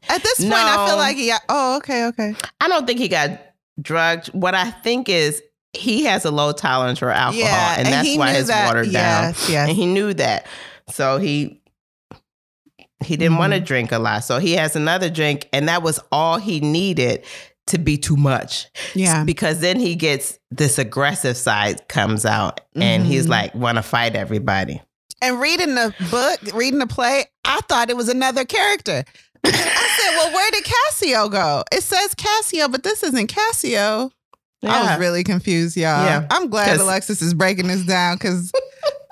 At this point, I feel like he got, oh, okay, okay.
I don't think he got drugged. What I think is he has a low tolerance for alcohol,
yeah,
and that's
he
why his
that-
watered down.
Yes, yes.
And he knew that, so he he didn't want
Mm-hmm.
to drink a lot. So he has another drink, and that was all he needed to be too much.
yeah.
because then he gets this aggressive side comes out, and he's
Mhm.
like want to fight everybody.
And reading the book, reading the play, I thought it was another character. I said, well, where did Cassio go? It says Cassio, but this isn't Cassio. I was really confused, y'all.
Yeah.
I'm glad Alexis is breaking this down because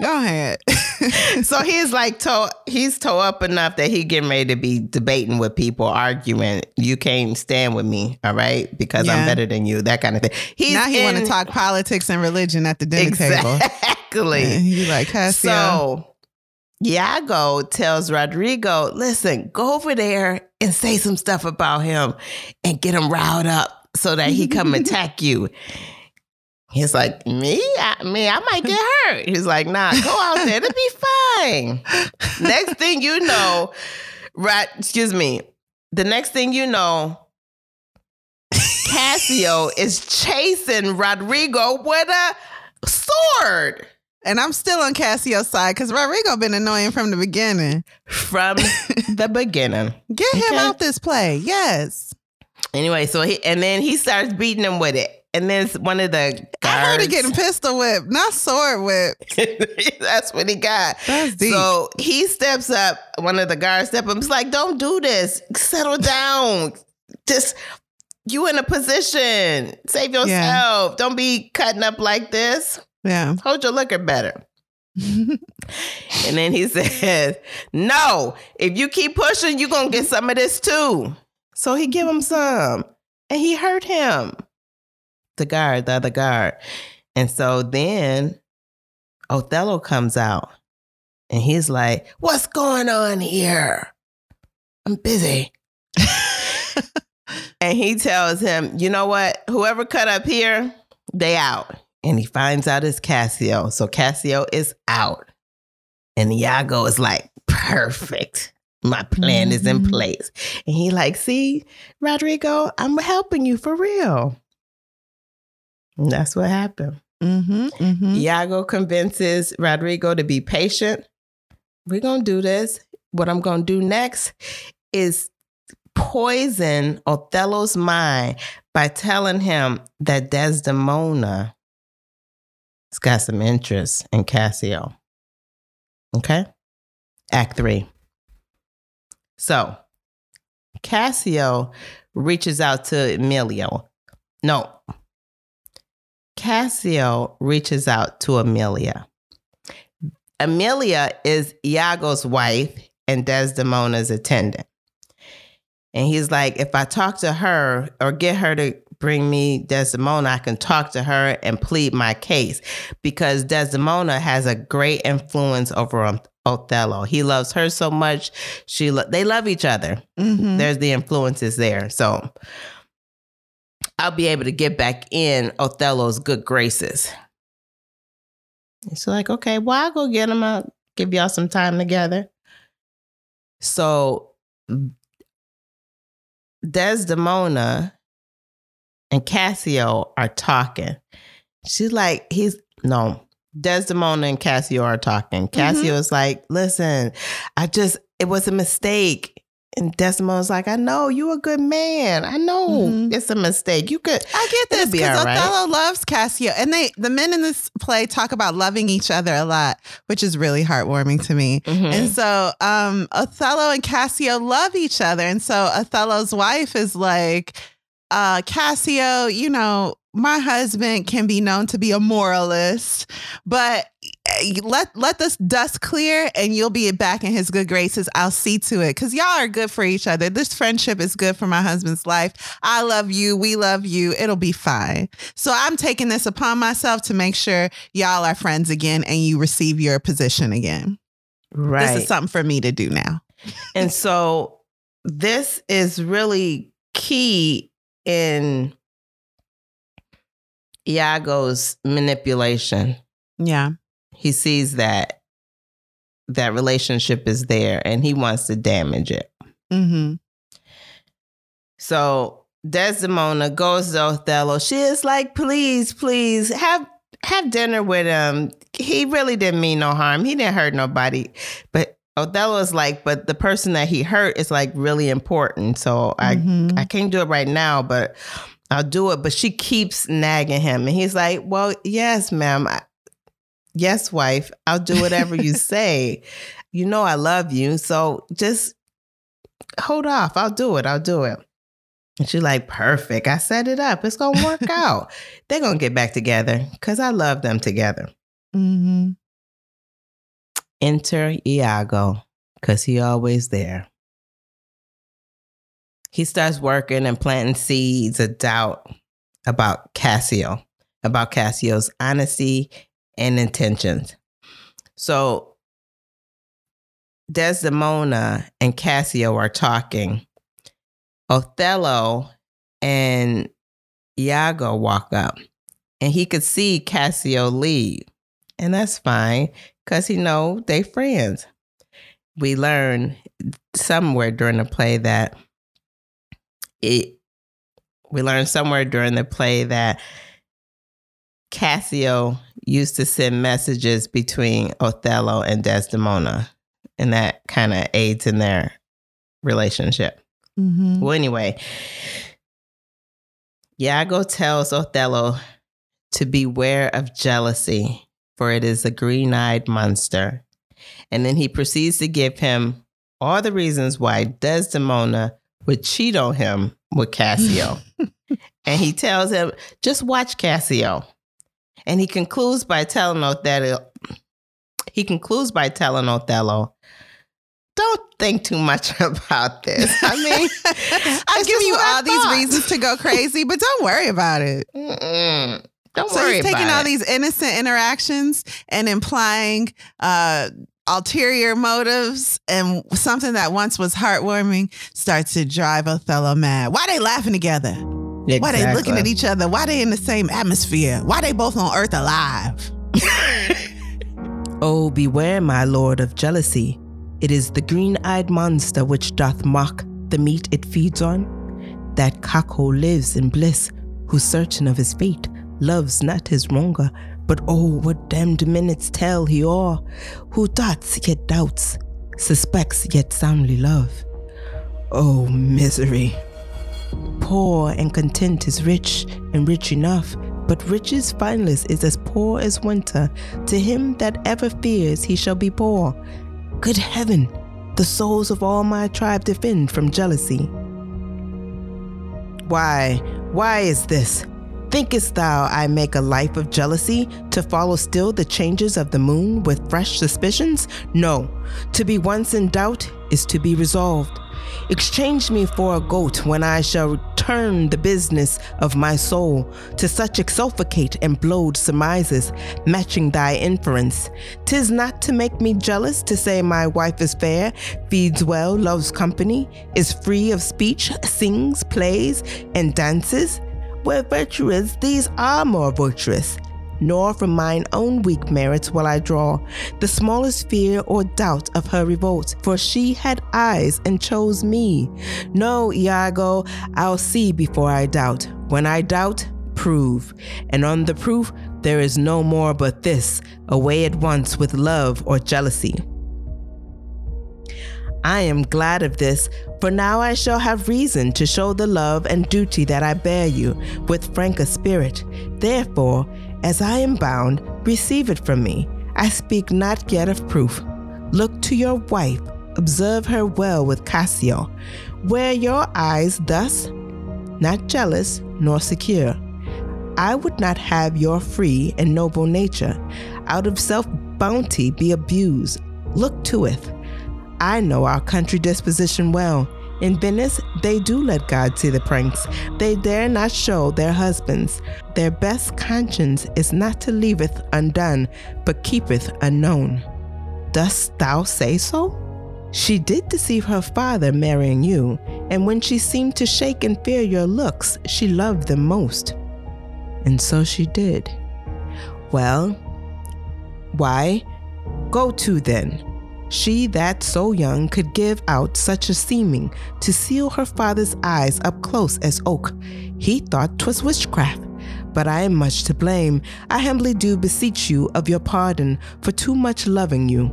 go ahead.
so he's like toe he's toe up enough that he getting ready to be debating with people, arguing. You can't stand with me, all right? Because
Yeah.
I'm better than you, that kind of thing. He's
now he want to talk politics and religion at the dinner table.
exactly.
And he like Cassio.
So Iago tells Rodrigo, listen, go over there and say some stuff about him and get him riled up so that he come attack you. He's like, me? I me, I might get hurt. He's like, nah, go out there. It'll be fine. Next thing you know, right, excuse me. The next thing you know, Cassio is chasing Rodrigo with a sword.
and I'm still on Cassio's side because Rodrigo been annoying from the beginning.
from the beginning.
Get him
Okay.
out this play. Yes.
Anyway, so he and then he starts beating him with it. And then one of the guards,
I heard he getting pistol whipped, not sword whipped.
that's what he got.
That's deep.
So he steps up, one of the guards step up, he's like, Don't do this. Settle down. Just you in a position. Save yourself. Don't be cutting up like this.
yeah.
Hold your liquor better. And then he says, No, if you keep pushing, you're gonna get some of this too. So he give him some. And he hurt him. The guard, the other guard. And so then Othello comes out and he's like, What's going on here? I'm busy. and he tells him, You know what? Whoever cut up here, they out. And he finds out it's Cassio. So Cassio is out. And Iago is like, Perfect. My plan is in
Mhm.
place. And he like, see, Rodrigo, I'm helping you for real. And that's what happened.
Mm-hmm, mm-hmm.
Iago convinces Rodrigo to be patient. We're going to do this. What I'm going to do next is poison Othello's mind by telling him that Desdemona has got some interest in Cassio. Okay? Act three. So, Cassio reaches out to Emilio. No. Cassio reaches out to Amelia. Amelia is Iago's wife and Desdemona's attendant. And he's like, if I talk to her or get her to bring me Desdemona, I can talk to her and plead my case because Desdemona has a great influence over Othello. He loves her so much. She lo- they love each other. Mm-hmm. There's the influences there. So I'll be able to get back in Othello's good graces. It's like, okay, well, I'll go get him. I'll give y'all some time together. So Desdemona and Cassio are talking. She's like, he's no, Desdemona and Cassio are talking. Cassio mm-hmm. is like, listen, I just, it was a mistake. And Desdemona's like, I know you a good man. I know mm-hmm. it's a mistake. You could.
I get this because Othello right. loves Cassio, and they the men in this play talk about loving each other a lot, which is really heartwarming to me. Mm-hmm. And so, um, Othello and Cassio love each other, and so Othello's wife is like, uh, Cassio, you know, my husband can be known to be a moralist, but let let this dust clear and you'll be back in his good graces. I'll see to it because y'all are good for each other. This friendship is good for my husband's life. I love you. We love you. It'll be fine. So I'm taking this upon myself to make sure y'all are friends again and you receive your position again. Right. This is something for me to do now.
and so this is really key in Iago's manipulation.
Yeah.
He sees that that relationship is there and he wants to damage it. Mm-hmm. So Desdemona goes to Othello. She is like, please, please have have dinner with him. He really didn't mean no harm. He didn't hurt nobody. But Othello is like, but the person that he hurt is like really important. So mm-hmm. I I can't do it right now, but I'll do it. But she keeps nagging him. And he's like, Well, yes, ma'am. I, yes, wife, I'll do whatever you say. You know, I love you. So just hold off. I'll do it. I'll do it. And she's like, Perfect. I set it up. It's going to work out. They're going to get back together because I love them together. Mm-hmm. Enter Iago because he always there he starts working and planting seeds of doubt about Cassio, about Cassio's honesty and intentions. So Desdemona and Cassio are talking. Othello and Iago walk up and he could see Cassio leave. And that's fine because he know they friends. We learn somewhere during the play that it we learned somewhere during the play that Cassio used to send messages between Othello and Desdemona, and that kind of aids in their relationship. Mm-hmm. Well, anyway, Iago tells Othello to beware of jealousy, for it is a green eyed monster. And then he proceeds to give him all the reasons why Desdemona would cheat on him with Cassio. and he tells him, just watch Cassio. And he concludes by telling Othello, he concludes by telling Othello, don't think too much about this. I mean,
I'm giving you all these reasons to go crazy, but don't worry about it. Mm-mm.
Don't so worry
he's taking all
it.
these innocent interactions and implying uh, ulterior motives and something that once was heartwarming starts to drive Othello mad. Why are they laughing together? Exactly. Why they looking at each other? Why they in the same atmosphere? Why they both on earth alive?
oh, beware, my lord, of jealousy. It is the green-eyed monster which doth mock the meat it feeds on. That cuckold lives in bliss, who certain of his fate loves not his wronger, but oh, what damned minutes tell he o'er, who doubts yet doubts, suspects yet soundly love. Oh, misery! Poor and content is rich, and rich enough, but riches fineless is as poor as winter. To him that ever fears he shall be poor. Good heaven, the souls of all my tribe defend from jealousy. Why, why is this?
Thinkest thou I make a life of jealousy to follow still the changes of the moon with fresh suspicions? No. To be once in doubt is to be resolved. Exchange me for a goat when I shall turn the business of my soul to such exsufflicate and blowed surmises, matching thy inference. Tis not to make me jealous to say my wife is fair, feeds well, loves company, is free of speech, sings, plays, and dances. Where virtue is, these are more virtuous nor from mine own weak merits will I draw the smallest fear or doubt of her revolt, for she had eyes and chose me. No, Iago, I'll see before I doubt. When I doubt, prove. And on the proof, there is no more but this away at once with love or jealousy. I am glad of this, for now I shall have reason to show the love and duty that I bear you with franker spirit. Therefore, as I am bound, receive it from me. I speak not yet of proof. Look to your wife, observe her well with Cassio. Wear your eyes thus, not jealous nor secure. I would not have your free and noble nature out of self bounty be abused. Look to it. I know our country disposition well in Venice, they do let God see the pranks. They dare not show their husbands. Their best conscience is not to leaveth undone, but keepeth unknown. Dost thou say so? She did deceive her father marrying you, and when she seemed to shake and fear your looks, she loved them most. And so she did. Well, why? Go to then. She that so young could give out such a seeming to seal her father's eyes up close as oak. He thought 'twas witchcraft. But I am much to blame. I humbly do beseech you of your pardon for too much loving you.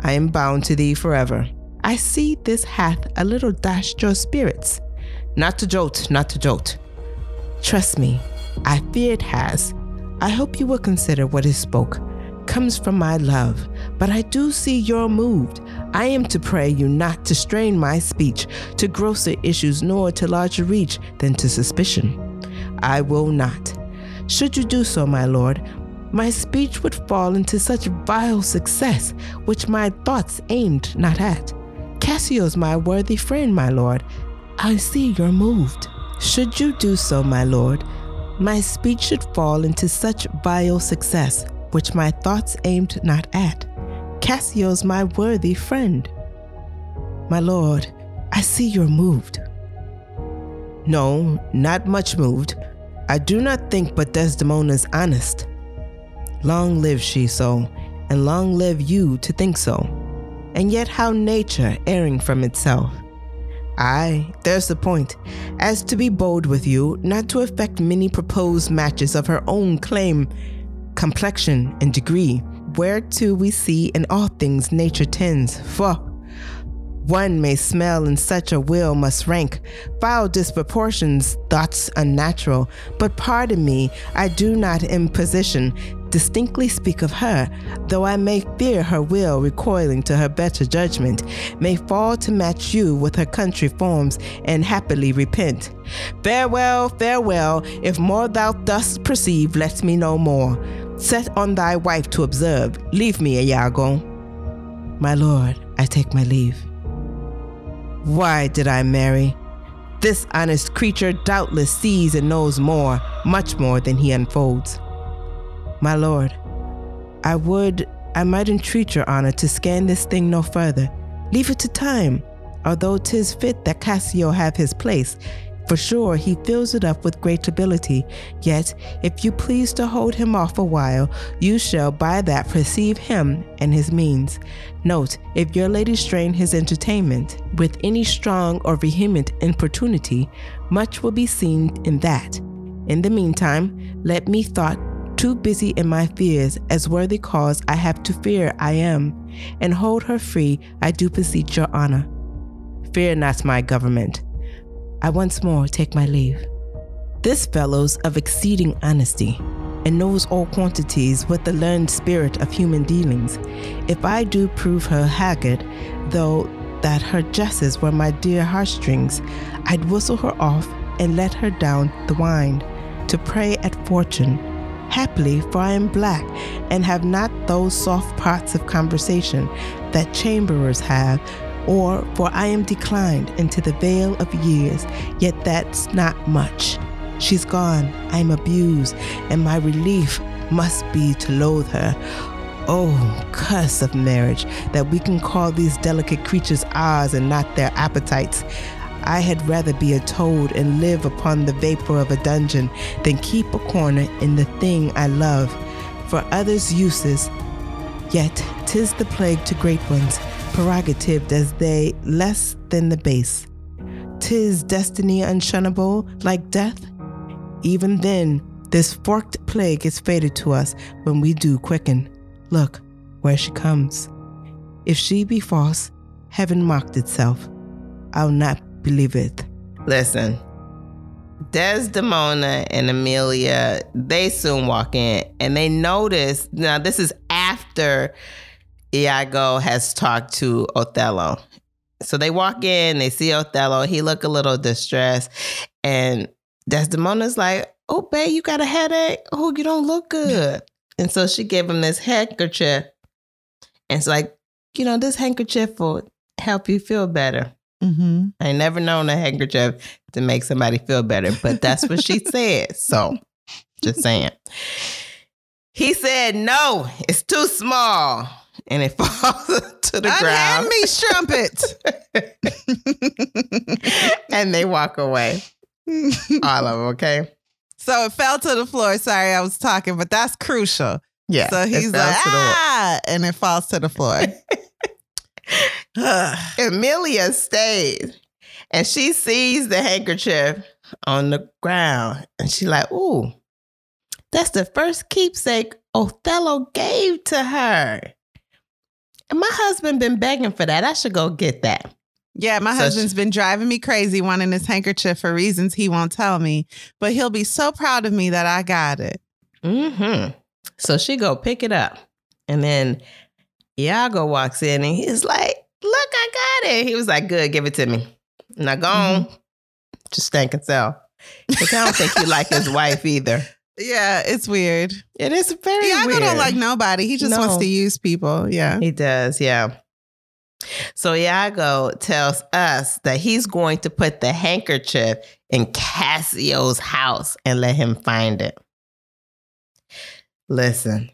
I am bound to thee forever. I see this hath a little dashed your spirits. Not to jolt, not to jolt. Trust me, I fear it has. I hope you will consider what is spoke comes from my love, but I do see you're moved. I am to pray you not to strain my speech to grosser issues nor to larger reach than to suspicion. I will not. Should you do so, my lord, my speech would fall into such vile success which my thoughts aimed not at. Cassio's my worthy friend, my lord. I see you're moved. Should you do so, my lord, my speech should fall into such vile success which my thoughts aimed not at. Cassio's my worthy friend. My lord, I see you're moved. No, not much moved. I do not think but Desdemona's honest. Long live she so, and long live you to think so. And yet how nature erring from itself. Aye, there's the point. As to be bold with you, not to affect many proposed matches of her own claim, complexion, and degree, whereto we see in all things nature tends. For one may smell in such a will must rank foul disproportions, thoughts unnatural. But pardon me, I do not in position distinctly speak of her, though I may fear her will, recoiling to her better judgment, may fall to match you with her country forms and happily repent. Farewell, farewell, if more thou dost perceive, let me know more. Set on thy wife to observe. Leave me, Iago. My lord, I take my leave. Why did I marry? This honest creature doubtless sees and knows more, much more than he unfolds. My lord, I would, I might entreat your honor to scan this thing no further. Leave it to time, although 'tis fit that Cassio have his place, for sure, he fills it up with great ability. Yet, if you please to hold him off a while, you shall by that perceive him and his means. Note, if your lady strain his entertainment with any strong or vehement importunity, much will be seen in that. In the meantime, let me thought too busy in my fears, as worthy cause I have to fear I am, and hold her free, I do beseech your honor. Fear not my government I once more take my leave. This fellow's of exceeding honesty and knows all quantities with the learned spirit of human dealings. If I do prove her haggard, though that her jesses were my dear heartstrings, I'd whistle her off and let her down the wind.
to prey at fortune. Happily, for I am black and have not those soft parts of conversation that chamberers have, or for I am declined into the vale of years, yet that's not much. She's gone, I am abused, and my relief must be to loathe her. Oh, curse of marriage, that we can call these delicate creatures ours and not their appetites. I had rather be a toad and live upon the vapor of a dungeon than keep a corner in the thing I love for others' uses. Yet 'tis the plague to great ones, prerogative as they less than the base. 'Tis destiny unshunnable, like death. Even then, this forked plague is fated to us when we do quicken. Look, where she comes. If she be false, heaven mocked itself. I'll not believe it.
Listen, Desdemona and Amelia, they soon walk in and they notice. Now, this is after Iago has talked to Othello. So they walk in, they see Othello. He look a little distressed, and Desdemona's like, "Oh, babe, you got a headache? Oh, you don't look good." And so she gave him this handkerchief, and it's like, you know, this handkerchief will help you feel better.
Mm-hmm.
I never known a handkerchief to make somebody feel better, but that's what she said. So just saying. He said, no, it's too small. And it falls to the
Unhand
ground.
me strumpet.
and they walk away. All of them, okay?
so it fell to the floor. Sorry, I was talking, but that's crucial.
Yeah.
so he's like,
to the wall.
ah, and it falls to the floor.
Amelia stays and she sees the handkerchief on the ground and she like, ooh, that's the first keepsake Othello gave to her. My husband been begging for that. I should go get that.
yeah, my
So
husband's been driving me crazy wanting this handkerchief for reasons he won't tell me, but he'll be so proud of me that I got it.
Mm-hmm. So she go pick it up. And then Iago walks in and he's like, look, I got it. He was like, good, give it to me. Now go on. Just sell. Because I don't think he like his wife either.
Yeah, it's weird.
It is very
Iago
weird.
don't like nobody. He just
No.
wants to use people. Yeah.
He does, yeah. So Iago tells us that he's going to put the handkerchief in Cassio's house and let him find it. Listen,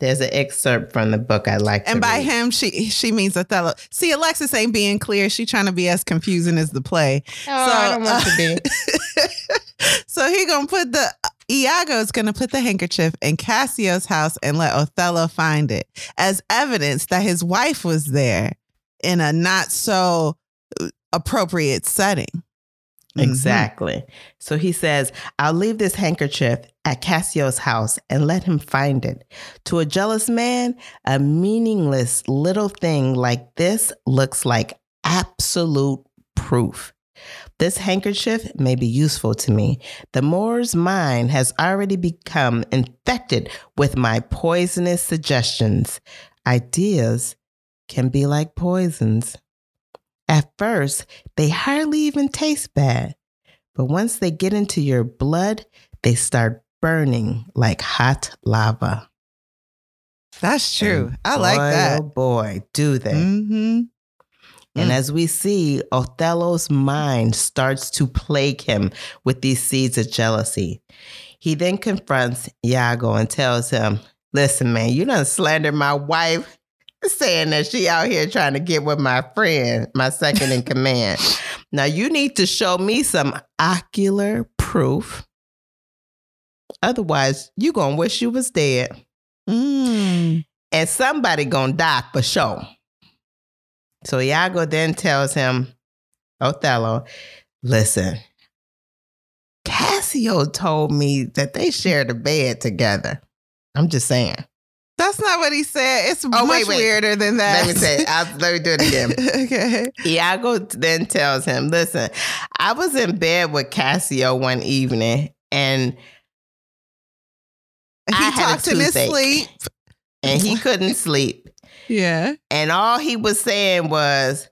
there's an excerpt from the book I like.
And
to
by
read.
him, she she means Othello. See, Alexis ain't being clear. She trying to be as confusing as the play.
Oh, I don't want to be.
so uh, he gonna put the Iago's gonna put the handkerchief in Cassio's house and let Othello find it as evidence that his wife was there in a not so uh, appropriate setting.
Exactly. So he says, I'll leave this handkerchief at Cassio's house and let him find it. To a jealous man, a meaningless little thing like this looks like absolute proof. This handkerchief may be useful to me. The Moor's mind has already become infected with my poisonous suggestions. Ideas can be like poisons. At first, they hardly even taste bad. But once they get into your blood, they start burning like hot lava.
That's true.
And
I like
boy,
that.
Oh boy, do they.
hmm
And
Mm.
as we see, Othello's mind starts to plague him with these seeds of jealousy. He then confronts Iago and tells him, Listen, man, you done slandered my wife, saying that she out here trying to get with my friend, my second in command. Now you need to show me some ocular proof. Otherwise, you gonna wish you was dead.
Mm.
And somebody gonna die for sure. So Iago then tells him, Othello, listen, Cassio told me that they shared a bed together. I'm just saying.
That's not what he said. It's much
Oh, wait, wait.
weirder than that.
Let me say, I'll, let me do it again.
okay.
Iago then tells him, listen, I was in bed with Cassio one evening and
He
I
talks in his sleep.
and he couldn't sleep.
Yeah.
And all he was saying was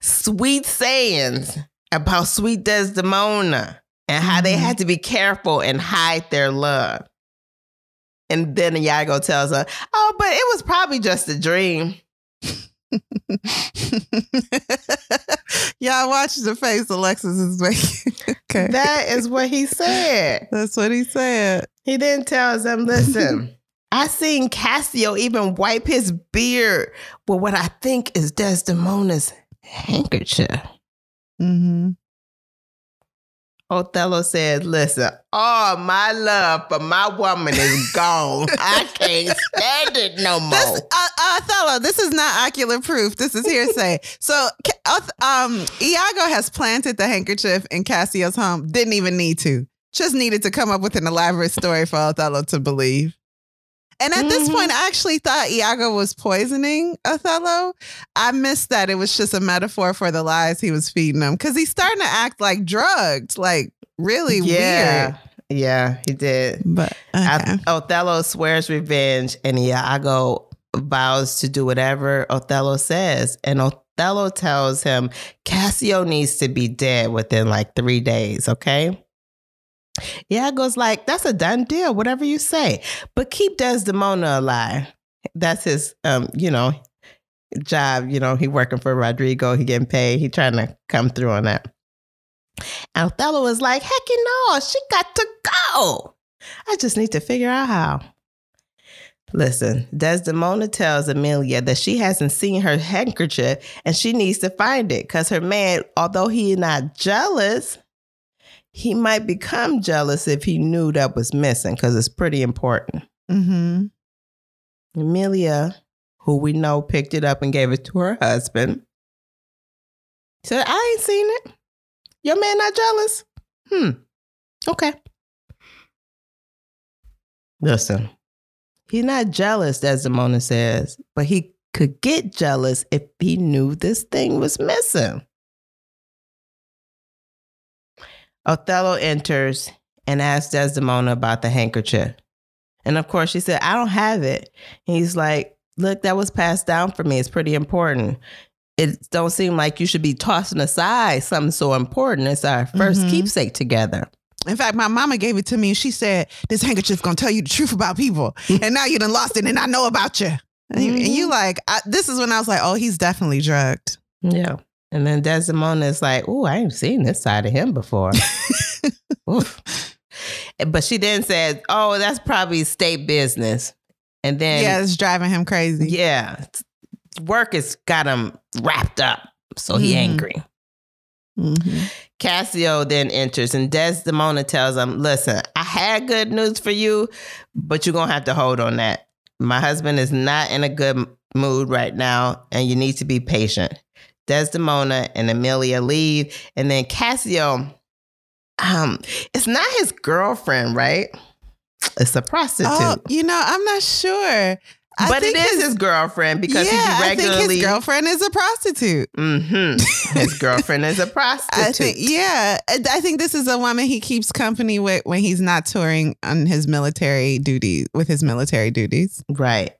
sweet sayings about sweet Desdemona. and how they
Mhm.
had to be careful and hide their love. And then Iago tells her, "Oh, but it was probably just a dream."
Y'all watch the face Alexis is making. okay.
That is what he said.
That's what he said.
He then tells them, listen, I seen Cassio even wipe his beard with what I think is Desdemona's handkerchief.
Mm-hmm.
Othello said, listen, all my love for my woman is gone. I can't stand it no more.
This, uh, Othello, this is not ocular proof. This is hearsay. so, um, Iago has planted the handkerchief in Cassio's home. Didn't even need to. Just needed to come up with an elaborate story for Othello to believe. And at this
Mhm.
point, I actually thought Iago was poisoning Othello. I missed that it was just a metaphor for the lies he was feeding him because he's starting to act like drugged, like really
yeah.
weird.
Yeah, he did.
But okay.
Othello swears revenge, and Iago vows to do whatever Othello says. And Othello tells him Cassio needs to be dead within like three days, okay? Iago's like, that's a done deal, whatever you say. But keep Desdemona alive. That's his um, you know, job. You know, he working for Rodrigo, he getting paid, he trying to come through on that. And Othello was like, heck no, she got to go. I just need to figure out how. Listen, Desdemona tells Amelia that she hasn't seen her handkerchief and she needs to find it because her man, although he is not jealous, he might become jealous if he knew that was missing because it's pretty important.
mm-hmm.
Amelia, who we know picked it up and gave it to her husband, said, I ain't seen it. Your man not jealous? Hmm. Okay. Listen, he's not jealous, Desdemona says, but he could get jealous if he knew this thing was missing. Othello enters and asks Desdemona about the handkerchief. And of course, she said, I don't have it. And he's like, Look, that was passed down for me. It's pretty important. It don't seem like you should be tossing aside something so important. It's our 1st
Mhm.
keepsake together.
In fact, my mama gave it to me and she said, This handkerchief's gonna tell you the truth about people. And now you done lost it and I know about you. And, you, and you like, I, this is when I was like, Oh, he's definitely drugged.
Yeah. And then Desdemona is like, Oh, I ain't seen this side of him before. But she then said, Oh, that's probably state business. And then,
yeah, it's driving him crazy.
yeah, work has got him wrapped up. So he
Mhm.
angry.
Mhm.
Cassio then enters and Desdemona tells him, Listen, I had good news for you, but you're going to have to hold on that. My husband is not in a good mood right now, and you need to be patient. Desdemona and Amelia leave, and then Cassio, um, it's not his girlfriend, right? It's a prostitute.
Oh, you know, I'm not sure. I
but it is his, girlfriend because
yeah,
he
I think
regularly.
his girlfriend is a prostitute.
Mm-hmm. His girlfriend is a prostitute.
I think, yeah, I think this is a woman he keeps company with when he's not touring on his military duties with his military duties.
Right.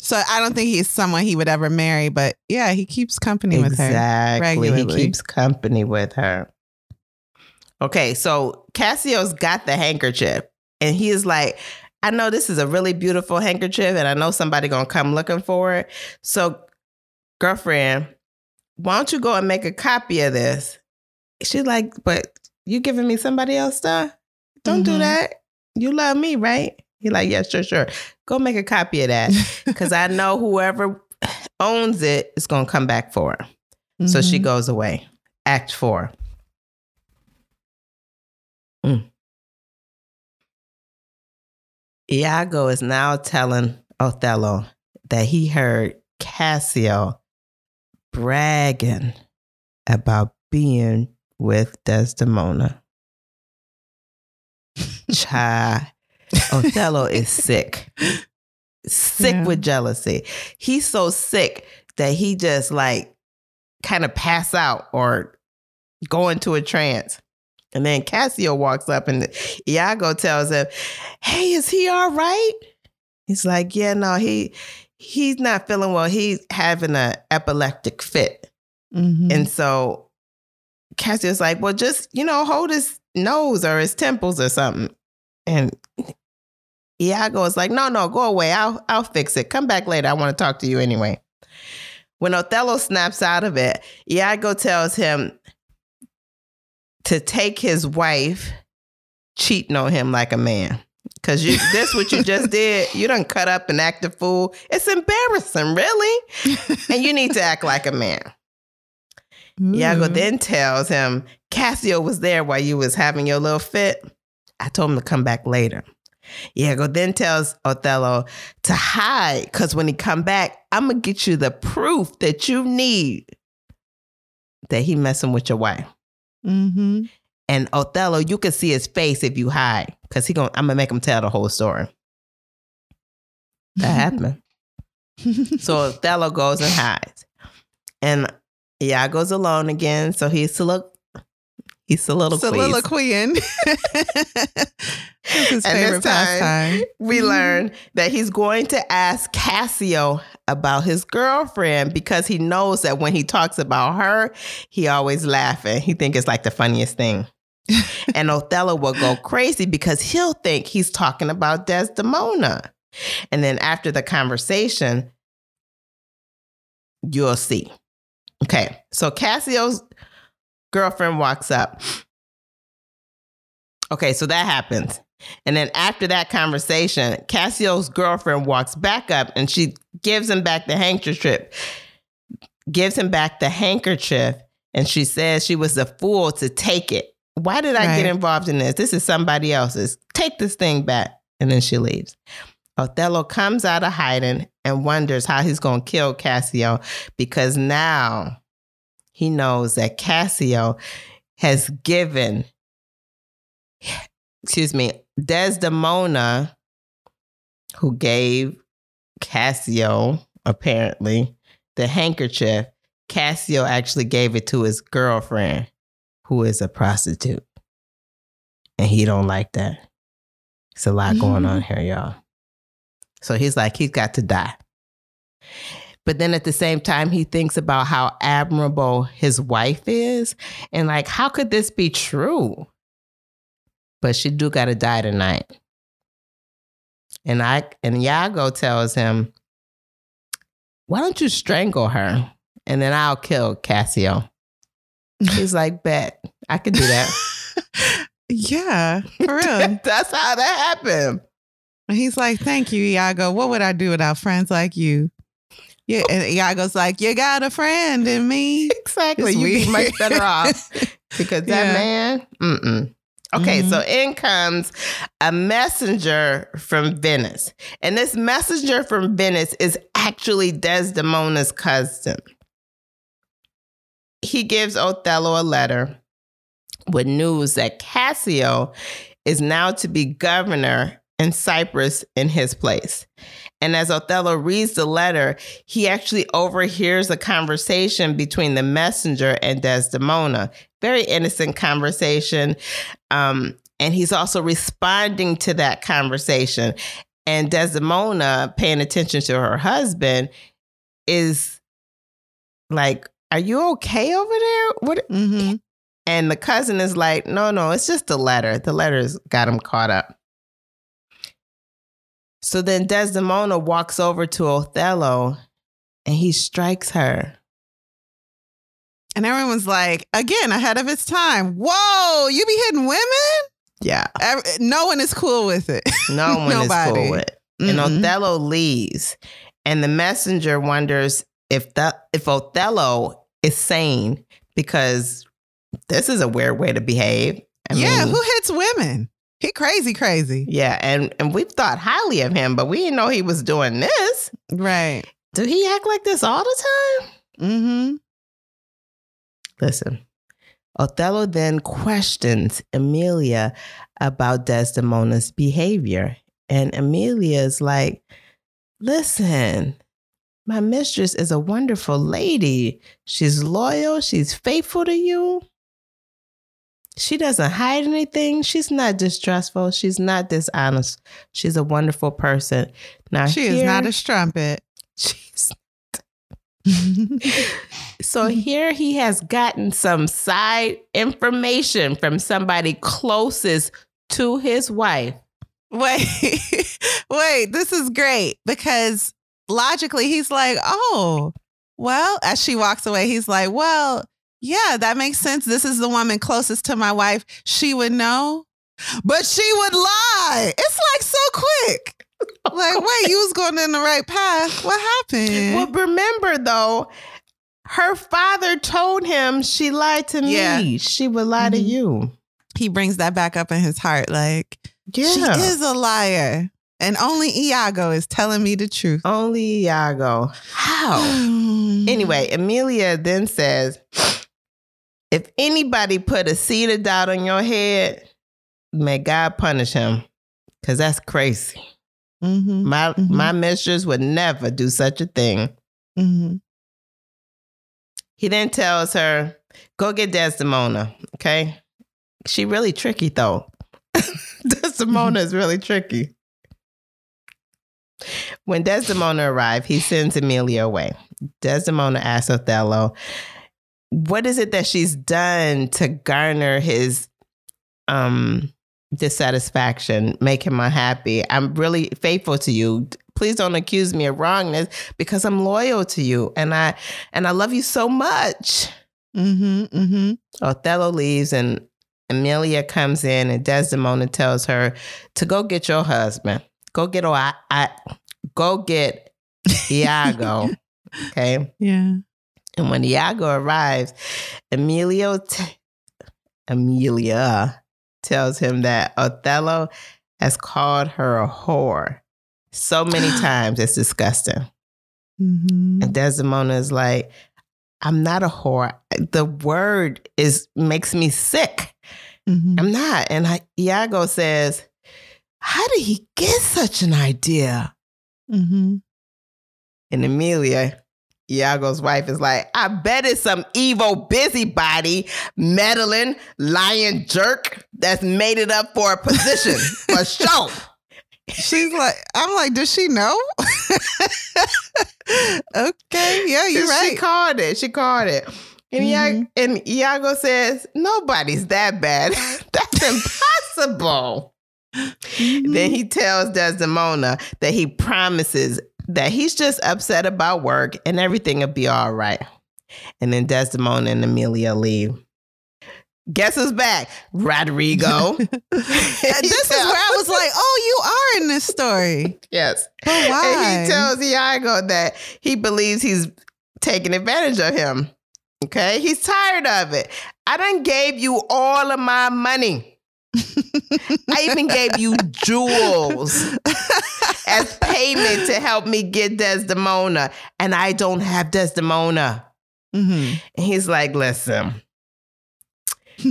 So I don't think he's someone he would ever marry, but yeah, he keeps company with her.
Exactly. He keeps company with her. Okay, so Cassio's got the handkerchief and he is like, I know this is a really beautiful handkerchief and I know somebody gonna come looking for it. So, girlfriend, why don't you go and make a copy of this? She's like, but you giving me somebody else stuff? Don't do
Mhm.
that. You love me, right? He like, yeah, sure, sure. Go make a copy of that. Cause I know whoever owns it is gonna come back for her. So she
Mhm.
goes away. Act four. Mm. Iago is now telling Othello that he heard Cassio bragging about being with Desdemona. Child, Othello is sick. Sick
Yeah.
with jealousy. He's so sick that he just like kind of pass out or go into a trance. And then Cassio walks up and Iago tells him, Hey, is he all right? He's like, Yeah, no, he he's not feeling well. He's having an epileptic fit.
Mhm.
And so Cassio's like, well, just, you know, hold his nose or his temples or something. And Iago is like, no, no, go away. I'll I'll fix it. Come back later. I want to talk to you anyway. When Othello snaps out of it, Iago tells him to take his wife cheating on him like a man. Cause you this what you just did. You done cut up and act a fool. It's embarrassing, really. and you need to act like a man. Iago
mm.
then tells him, Cassio was there while you was having your little fit. I told him to come back later. Iago then tells Othello to hide, because when he come back, I'm gonna get you the proof that you need that he messing with your wife.
Mm-hmm.
And Othello, you can see his face if you hide, because he gonna I'm gonna make him tell the whole story. That happened. So Othello goes and hides. And Iago's alone again. So he's solilo- he's soliloquizing.
Soliloquying. His
And
favorite
this time,
pastime.
We
Mhm.
learn that he's going to ask Cassio about his girlfriend because he knows that when he talks about her, he always laughing. He think it's like the funniest thing. and Othello will go crazy because he'll think he's talking about Desdemona. And then after the conversation, you'll see. Okay, so Cassio's girlfriend walks up. Okay, so that happens. And then after that conversation, Cassio's girlfriend walks back up and she gives him back the handkerchief, gives him back the handkerchief, and she says she was a fool to take it. Why did I
Right.
get involved in this? This is somebody else's. Take this thing back. And then she leaves. Othello comes out of hiding and wonders how he's going to kill Cassio because now he knows that Cassio has given, excuse me, Desdemona, who gave Cassio apparently the handkerchief. Cassio actually gave it to his girlfriend, who is a prostitute, and he don't like that. It's a lot going on mm-hmm. here, y'all. So he's like, he's got to die. But then at the same time, he thinks about how admirable his wife is. And like, how could this be true? But she do gotta die tonight. And I and Iago tells him, Why don't you strangle her? And then I'll kill Cassio. He's like, Bet, I could do that.
yeah, for real.
That's how that happened.
And he's like, "Thank you, Iago. What would I do without friends like you?" Yeah, and Iago's like, "You got a friend in me."
Exactly.
It's
You'd be much better off because that
Yeah.
man. Mm-mm. Okay,
Mhm.
so in comes a messenger from Venice. And this messenger from Venice is actually Desdemona's cousin. He gives Othello a letter with news that Cassio is now to be governor in Cyprus in his place. And as Othello reads the letter, he actually overhears a conversation between the messenger and Desdemona. Very innocent conversation. Um, and he's also responding to that conversation. And Desdemona, paying attention to her husband, is like, Are you okay over there? What?
hmm
And the cousin is like, No, no, it's just a letter. The letter's got him caught up. So then Desdemona walks over to Othello and he strikes her.
And everyone's like, again, ahead of its time. Whoa, you be hitting women?
Yeah.
Ev- No one is cool with it.
No one is
Nobody.
cool with it. And
Mm-mm.
Othello leaves. And the messenger wonders if that if Othello is sane because this is a weird way to behave. I
yeah,
mean,
who hits women? He crazy, crazy.
yeah, and and we've thought highly of him, but we didn't know he was doing this.
Right.
Do he act like this all the time?
Mm-hmm.
Listen. Othello then questions Emilia about Desdemona's behavior. And Emilia is like, listen, my mistress is a wonderful lady. She's loyal, she's faithful to you. She doesn't hide anything. She's not distrustful. She's not dishonest. She's a wonderful person. Now
She is not a strumpet.
She's So here he has gotten some side information from somebody closest to his wife.
Wait, wait, this is great because logically he's like, oh, well, as she walks away, he's like, well, yeah, that makes sense. This is the woman closest to my wife. She would know, but she would lie. It's like so quick. Like, wait, you was going in the right path. What happened?
Well, remember though, her father told him she lied to me.
Yeah.
She would lie to
Mhm.
you.
he brings that back up in his heart. Like, she is a liar. And only Iago is telling me the truth.
Only Iago. How? Anyway, Amelia then says, if anybody put a seed of doubt on your head, may God punish him. Cause that's crazy.
Mhm,
My
Mhm.
my mistress would never do such a thing.
mhm.
He then tells her, go get Desdemona. Okay. She really tricky though. Desdemona is really tricky. When Desdemona arrived, he sends Amelia away. Desdemona asks Othello, what is it that she's done to garner his um dissatisfaction, make him unhappy? I'm really faithful to you. Please don't accuse me of wrongness because I'm loyal to you and I and I love you so much.
Mm-hmm. Mm-hmm.
Othello leaves and Amelia comes in and Desdemona tells her to go get your husband. Go get oh, I, I go get Iago. okay.
Yeah.
And when Iago arrives, Emilio t- Amelia tells him that Othello has called her a whore so many times. It's disgusting.
Mm-hmm.
And Desdemona is like, I'm not a whore. The word is makes me sick.
Mm-hmm.
I'm not. And I, Iago says, How did he get such an idea?
Mm-hmm.
And Amelia, Iago's wife, is like, I bet it's some evil busybody, meddling, lying jerk that's made it up for a position, for show.
She's like, I'm like, does she know? okay, yeah, you're
She
right.
She called it. She called it. And, Ia- and Iago says, Nobody's that bad. That's impossible.
Mm-hmm.
Then he tells Desdemona that he promises that he's just upset about work and everything will be all right. And then Desdemona and Amelia leave. Guess who's back? Rodrigo.
this is where I was like, oh, you are in this story.
yes.
But why?
And he tells Iago that he believes he's taking advantage of him. Okay. He's tired of it. I done gave you all of my money. I even gave you jewels as payment to help me get Desdemona, and I don't have Desdemona.
hmm
And he's like, listen,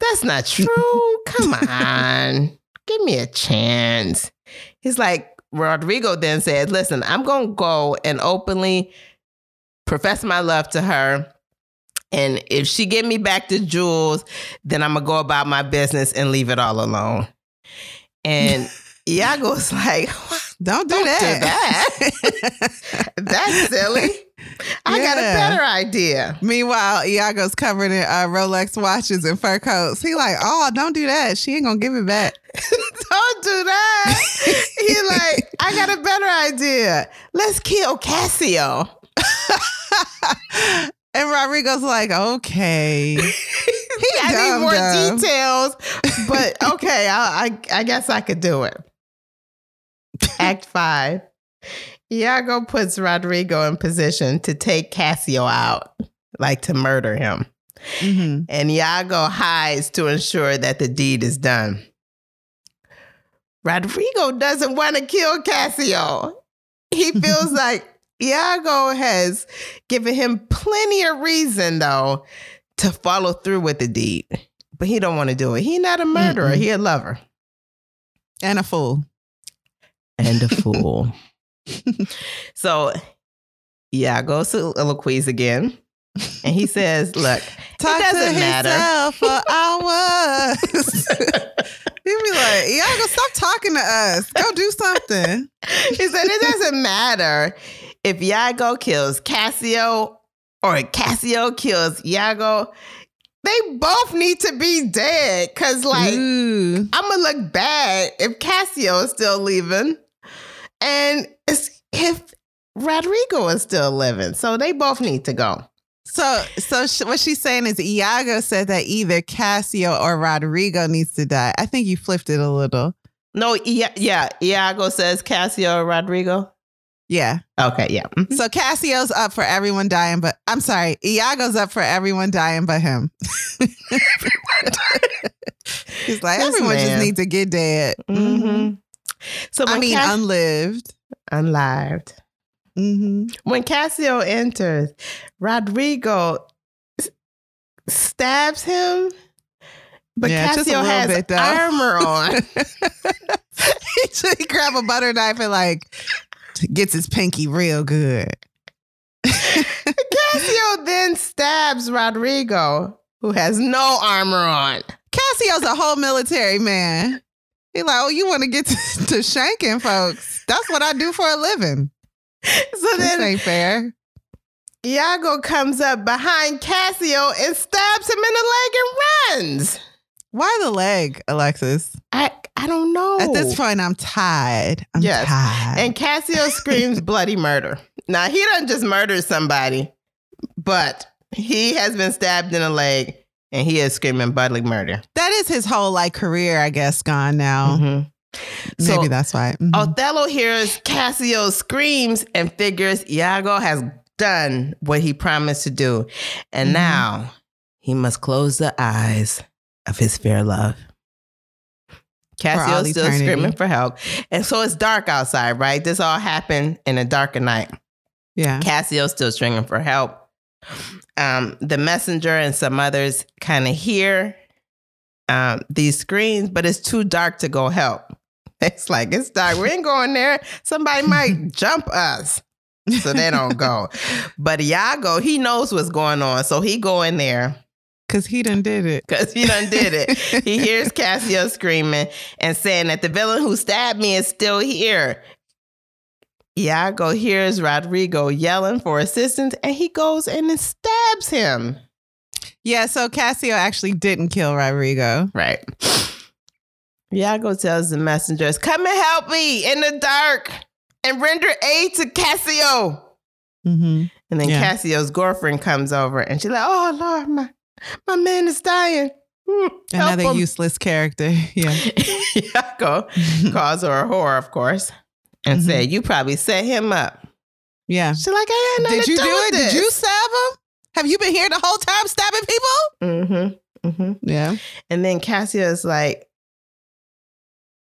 that's not true. Come on, give me a chance. He's like, Rodrigo then said, listen, I'm going to go and openly profess my love to her. And if she give me back the jewels, then I'm gonna go about my business and leave it all alone. And Iago's like,
Don't do
Don't do
that.
that's silly. I got a better idea.
Meanwhile, Iago's covered in uh, Rolex watches and fur coats. He like, oh, don't do that. She ain't gonna give it back.
Don't do that. He like, I got a better idea. Let's kill Cassio.
and Rodrigo's like, okay.
I
dumb,
need more
dumb.
details, but okay, I, I I guess I could do it. Act five. Iago puts Rodrigo in position to take Cassio out, like to murder him.
Mhm.
and Iago hides to ensure that the deed is done. Rodrigo doesn't want to kill Cassio. He feels like Iago has given him plenty of reason, though, to follow through with the deed. But he don't want to do it. He not a murderer.
Mm-mm.
He a lover.
And a fool.
And a fool. so Iago soliloquies again. And he says, look,
Talk
doesn't
to
matter.
for hours. He'd be like, Iago, stop talking to us. Go do something.
he said it doesn't matter if Iago kills Cassio or Cassio kills Iago. they both need to be dead. Cause like
Ooh.
I'm gonna look bad if Cassio is still leaving, and it's, if Rodrigo is still living. So they both need to go.
So, so sh- what she's saying is Iago said that either Cassio or Rodrigo needs to die. I think you flipped it a little.
No, yeah, yeah. Iago says Cassio or Rodrigo.
Yeah.
Okay, yeah. Mhm.
So Cassio's up for everyone dying, but I'm sorry, Iago's up for everyone dying but him. He's like,
This
everyone just
man.
needs to get dead. Mhm.
So
I mean,
Cass-
unlived.
unlived.
hmm
When Cassio enters, Rodrigo s- stabs him, but
Yeah,
Cassio has
bit,
armor on.
he, he grab a butter knife and like gets his pinky real good.
Cassio then stabs Rodrigo, who has no armor on.
Cassio's a whole military man. He like, oh, you want to get to, shanking folks? That's what I do for a living.
So
This
then
ain't fair.
Iago comes up behind Cassio and stabs him in the leg and runs.
Why the leg, Alexis?
I I don't know.
At this point, I'm tired. I'm
Yes.
tired.
And Cassio screams bloody murder. Now, he doesn't just murder somebody, but he has been stabbed in the leg and he is screaming bloody murder.
that is his whole like career, I guess, gone now.
Mhm.
Maybe that's why. Mhm.
Othello hears Cassio's screams and figures Iago has done what he promised to do. And
Mhm.
now he must close the eyes of his fair love. Cassio's still
eternity.
screaming for help. And so it's dark outside, right? This all happened in a darker night.
yeah.
Cassio's still screaming for help. Um, the messenger and some others kind of hear um, these screams, but it's too dark to go help. It's like it's dark. We ain't going there. Somebody might jump us, so they don't go. But Iago, he knows what's going on, so he go in there
Because he done did it.
because he done did it. he hears Cassio screaming and saying that the villain who stabbed me is still here. Iago hears Rodrigo yelling for assistance and he goes and then stabs him.
Yeah, so Cassio actually didn't kill Rodrigo.
Right. Iago tells the messengers, Come and help me in the dark and render aid to Cassio.
Mm-hmm.
And then
Yeah.
Cassio's girlfriend comes over and she's like, Oh Lord, my, my man is dying. Hmm,
Another useless character. Yeah.
Iago calls her a whore, of course, and
Mhm.
said, You probably set him up.
Yeah.
She's like, I had nothing
Did you
to
do it?
This.
Did you stab him? Have you been here the whole time stabbing people?
Mm-hmm. Mm-hmm.
Yeah.
And then Cassio is like,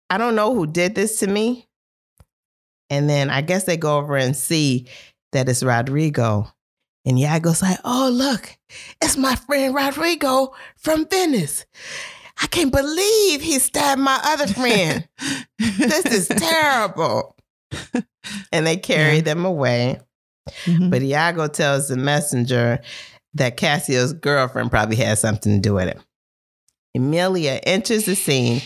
I don't know who did this to me. And then I guess they go over and see that it's Rodrigo. And Iago's like, oh, look, it's my friend Rodrigo from Venice. I can't believe he stabbed my other friend. this is terrible. And they carry
Yeah.
them away.
Mhm.
But Iago tells the messenger that Cassio's girlfriend probably had something to do with it. Emilia enters the scene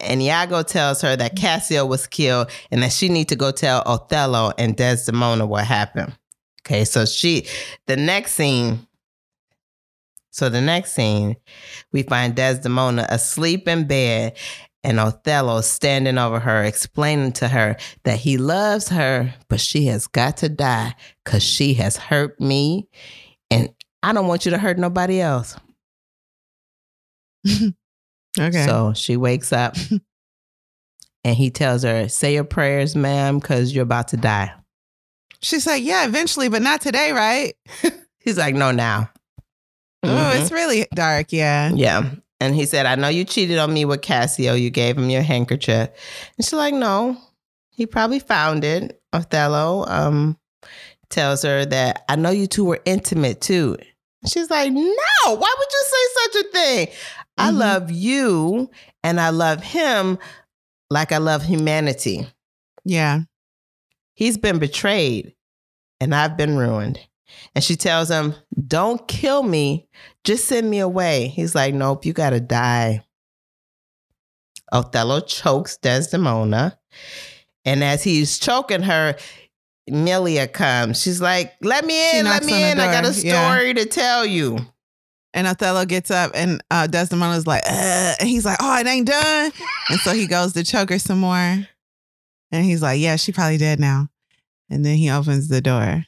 and Iago tells her that Cassio was killed and that she need to go tell Othello and Desdemona what happened. Okay, so she the next scene so the next scene we find Desdemona asleep in bed and Othello standing over her explaining to her that he loves her but she has got to die cuz she has hurt me and I don't want you to hurt nobody else.
Okay.
So she wakes up and he tells her, Say your prayers, ma'am, because you're about to die.
She's like, yeah, eventually, but not today, right?
He's like, No, now.
Oh,
Mhm.
it's really dark. Yeah.
Yeah. And he said, I know you cheated on me with Cassio. You gave him your handkerchief. And she's like, No. He probably found it. Othello um, tells her that I know you two were intimate too. She's like, No, why would you say such a thing? I
Mhm.
love you and I love him like I love humanity.
Yeah.
He's been betrayed and I've been ruined. And she tells him, Don't kill me, just send me away. He's like, Nope, you gotta die. Othello chokes Desdemona. And as he's choking her, Emilia comes. She's like, "Let me
She
in, let me in. I got a
door. Yeah.
story to tell you."
And Othello gets up and uh, Desdemona's like, uh, and he's like, oh, it ain't done. and so he goes to choke her some more. And he's like, yeah, she probably dead now. And then he opens the door.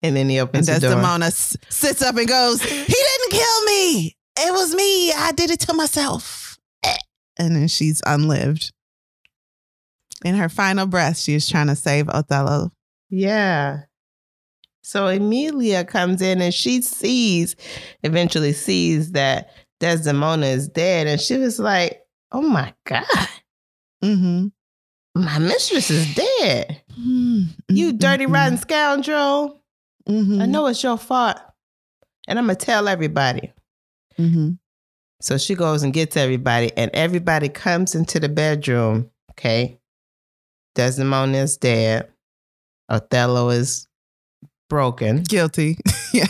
And then he
And
opens the door.
Desdemona s- sits up and goes, he didn't kill me. It was me. I did it to myself. And then she's unlived. In her final breath, she is trying to save Othello.
Yeah. So Emilia comes in and she sees, eventually sees that Desdemona is dead. And she was like, oh my God,
Mm-hmm.
my mistress is dead. You dirty, rotten scoundrel.
Mm-hmm.
I know it's your fault. And I'm to tell everybody.
Mm-hmm.
So she goes and gets everybody, and everybody comes into the bedroom. Okay. Desdemona is dead. Othello is broken.
Guilty. yeah.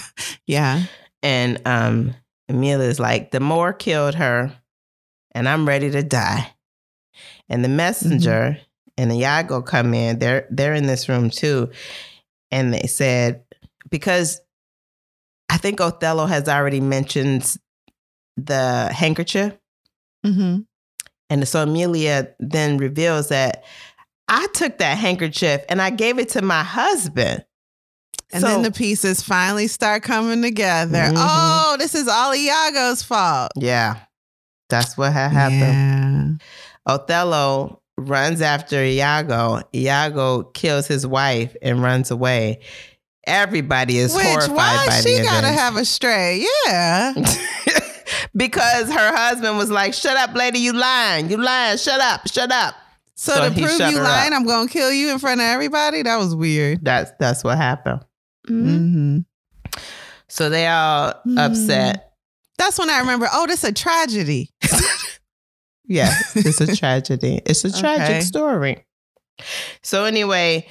Yeah.
And um, Emilia is like, the Moor killed her, and I'm ready to die. And the messenger and Iago come in. They're they're in this room too, and they said because I think Othello has already mentioned the handkerchief,
Mm-hmm.
and so Emilia then reveals that I took that handkerchief and I gave it to my husband.
And
So-
then the pieces finally start coming together.
Mhm.
Oh, this is all Iago's fault.
yeah, that's what had happened.
Yeah.
Othello runs after Iago. Iago kills his wife and runs away. Everybody is
Which
horrified
why
by
she
the
gotta
event.
have a stray? Yeah.
because her husband was like, "Shut up, lady, you lying, you lying, shut up, shut up."
So,
So
to prove you lying,
up.
I'm gonna kill you in front of everybody. That was weird.
That's that's what happened.
Mm-hmm.
So they all
Hmm.
upset.
That's when I remember. Oh, this a tragedy.
Yeah, it's a tragedy. It's a tragic
Okay.
story. So anyway,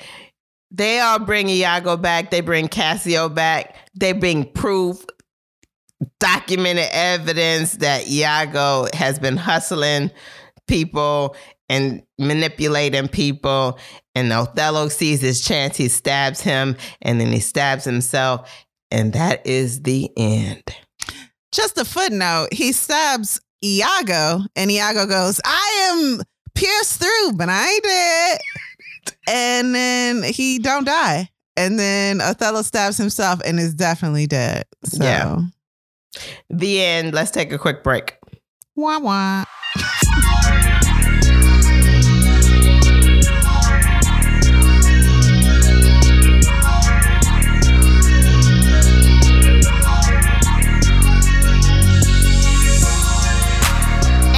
they all bring Iago back. They bring Cassio back. They bring proof, documented evidence that Iago has been hustling people and manipulating people. And Othello sees his chance. He stabs him and then he stabs himself. And that is the end.
Just a footnote. He stabs Iago, and Iago goes, "I am pierced through, but I dead." And then he don't die. And then Othello stabs himself and is definitely dead. So,
Yeah. The end. Let's take a quick break.
wah wah.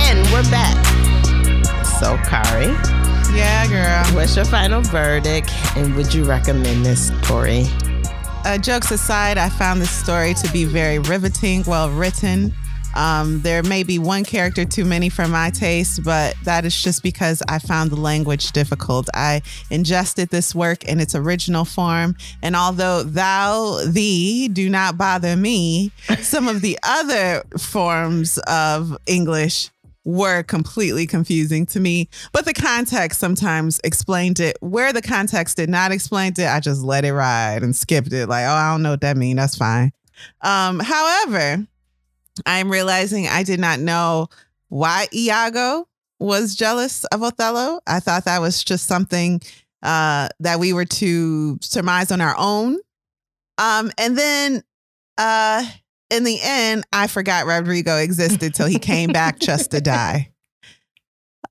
And we're back. So, Kari,
Yeah, girl.
what's your final verdict? And would you recommend this story?
uh, jokes aside, I found this story to be very riveting, well written. Um, there may be one character too many for my taste, but that is just because I found the language difficult. I ingested this work in its original form, and although thou, thee do not bother me, some of the other forms of English were completely confusing to me. But the context sometimes explained it. Where the context did not explain it, I just let it ride and skipped it. Like, oh, I don't know what that means. That's fine. Um, however, I'm realizing I did not know why Iago was jealous of Othello. I thought that was just something uh, that we were to surmise on our own. Um, and then uh, in the end, I forgot Rodrigo existed till he came back just to die.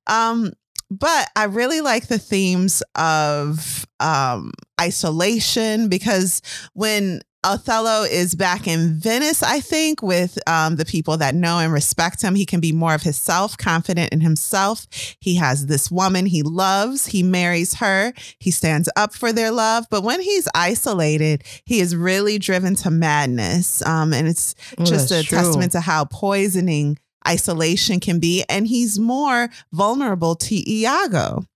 Um, but I really like the themes of um, isolation because when Othello is back in Venice, I think, with um, the people that know and respect him. He can be more of himself, confident in himself. He has this woman he loves. He marries her. He stands up for their love. But when he's isolated, he is really driven to madness. Um, and it's just a testament to how poisoning isolation can be. And he's more vulnerable to Iago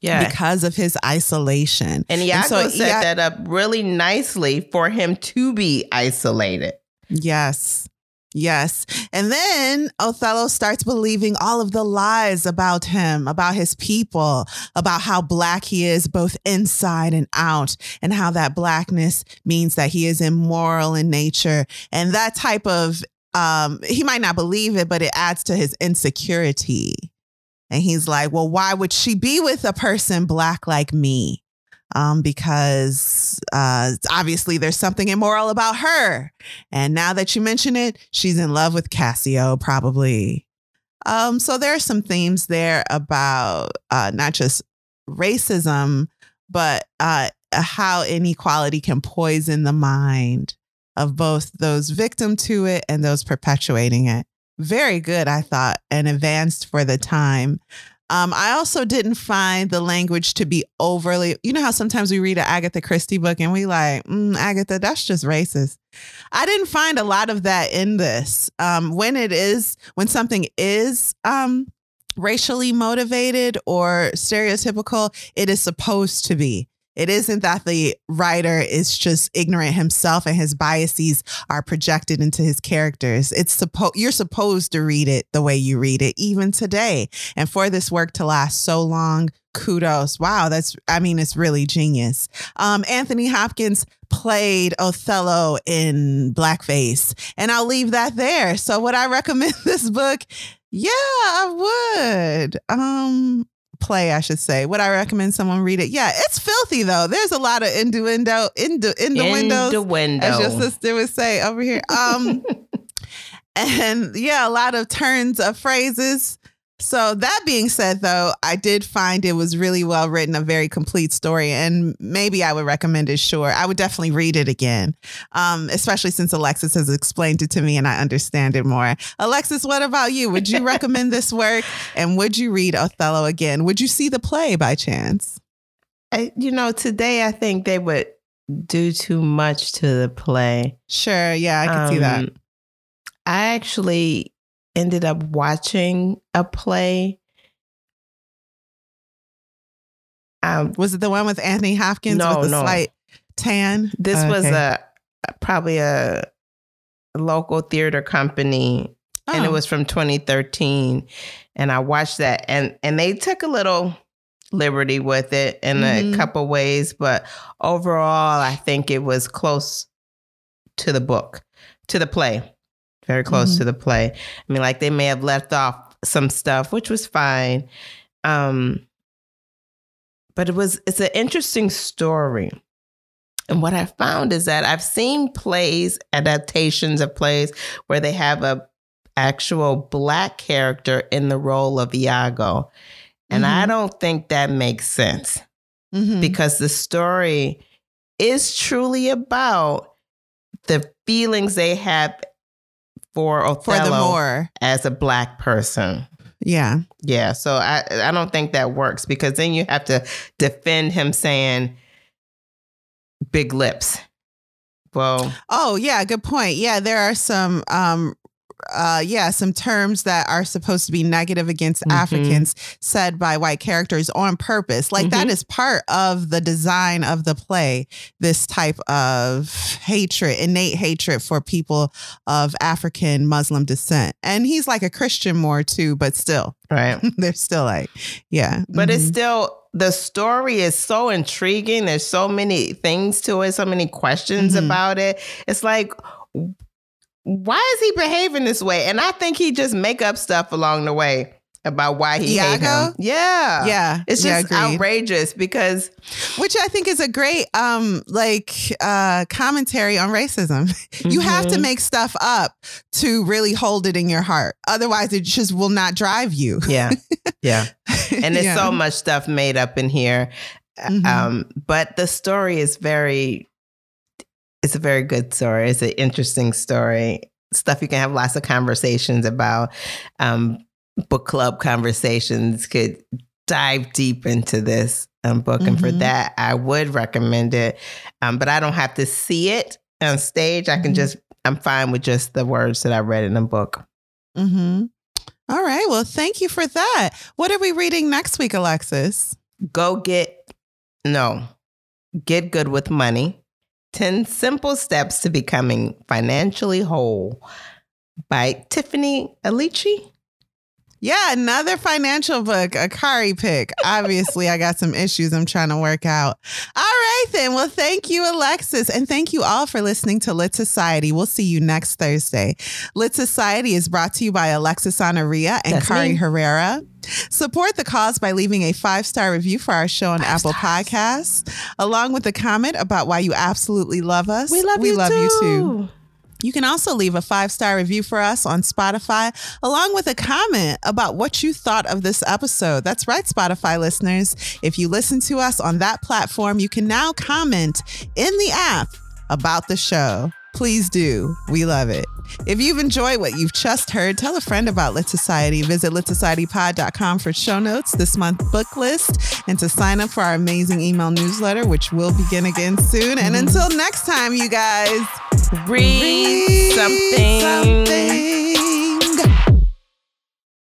Yeah.
because of his isolation.
and Iago
so
set
Ia-
that up really nicely for him to be isolated.
Yes. Yes. And then Othello starts believing all of the lies about him, about his people, about how black he is, both inside and out, and how that blackness means that he is immoral in nature. And that type of, um, he might not believe it, but it adds to his insecurity. And he's like, well, why would she be with a person black like me? um, because uh, obviously there's something immoral about her. And now that you mention it, she's in love with Cassio, probably. Um, so there are some themes there about uh, not just racism, but uh, how inequality can poison the mind of both those victim to it and those perpetuating it. Very good, I thought, and advanced for the time. Um, I also didn't find the language to be overly, you know how sometimes we read an Agatha Christie book and we like, mm, Agatha, that's just racist. I didn't find a lot of that in this. Um, when it is, when something is um, racially motivated or stereotypical, it is supposed to be. It isn't that the writer is just ignorant himself and his biases are projected into his characters. It's supposed you're supposed to read it the way you read it even today. And for this work to last so long, kudos. Wow, that's I mean it's really genius. Um, Anthony Hopkins played Othello in blackface, and I'll leave that there. So would I recommend this book? Yeah, I would. Um, play, I should say. Would I recommend someone read it? Yeah, it's filthy though. There's a lot of innuendo, innu, innuendos,
innuendo.
as your sister would say over here. Um, and yeah, a lot of turns of phrases. So that being said, though, I did find it was really well written, a very complete story, and maybe I would recommend it. Sure, I would definitely read it again, um, especially since Alexis has explained it to me and I understand it more. Alexis, what about you? Would you recommend this work, and would you read Othello again? Would you see the play by chance?
I, you know, today I think they would do too much to the play.
Sure, yeah, I can um, see that. Um,
I actually ended up watching a play.
Um, was it the one with Anthony Hopkins no, with the no. slight tan?
This okay. was a probably a local theater company, oh. and it oh. was from 2013. And I watched that, and and they took a little liberty with it in mm-hmm. a couple ways, but overall, I think it was close to the book, to the play very close mm-hmm. to the play. I mean, like they may have left off some stuff, which was fine. Um, but it was it's an interesting story. And what I found is that I've seen plays, adaptations of plays where they have a actual black character in the role of Iago. And mm-hmm. I don't think that makes sense mm-hmm. because the story is truly about the feelings they have for Othello for the Moor as a black person.
Yeah.
Yeah. So I I don't think that works because then you have to defend him saying big lips. Well,
oh yeah, good point. Yeah, there are some um uh, yeah, some terms that are supposed to be negative against mm-hmm. Africans said by white characters on purpose. Like mm-hmm. that is part of the design of the play, this type of hatred, innate hatred for people of African Muslim descent. And he's like a Christian Moor too, but still.
Right.
They're still like, yeah.
But mm-hmm. it's still the story is so intriguing. There's so many things to it, so many questions mm-hmm. about it. It's like why is he behaving this way? And I think he just make up stuff along the way about why he Iago? hate him. Yeah.
Yeah.
It's just yeah, outrageous because
which I think is a great um like uh commentary on racism. Mm-hmm. You have to mm-hmm. make stuff up to really hold it in your heart. Otherwise it just will not drive you.
Yeah. Yeah. And there's yeah. so much stuff made up in here. Mm-hmm. Um but the story is very it's a very good story. It's an interesting story. Stuff you can have lots of conversations about. Um, book club conversations could dive deep into this um, book. Mm-hmm. And for mm-hmm. that, I would recommend it. Um, but I don't have to see it on stage. I can mm-hmm. just, I'm fine with just the words that I read in the book.
Mm-hmm. All right. Well, thank you for that. What are we reading next week, Alexis?
Go get, no, get good with money 10 Simple Steps to Becoming Financially Whole by Tiffany Aliche.
Yeah, another financial book, a Kari pick. Obviously, I got some issues I'm trying to work out. All right, then. Well, thank you, Alexis. And thank you all for listening to Lit Society. We'll see you next Thursday. Lit Society is brought to you by Alexis Honoria and
That's
Kari
me.
Herrera. Support the cause by leaving a five star review for our show on Apple Podcasts, along with a comment about why you absolutely love us.
We love
we
you
love
too.
you too. You can also leave a five star review for us on Spotify, along with a comment about what you thought of this episode. That's right, Spotify listeners. If you listen to us on that platform, you can now comment in the app about the show. Please do. We love it. If you've enjoyed what you've just heard, tell a friend about Lit Society. Visit litsocietypod.com for show notes, this month book list, and to sign up for our amazing email newsletter, which will begin again soon. And mm-hmm. until next time, you guys,
Read, something.
something.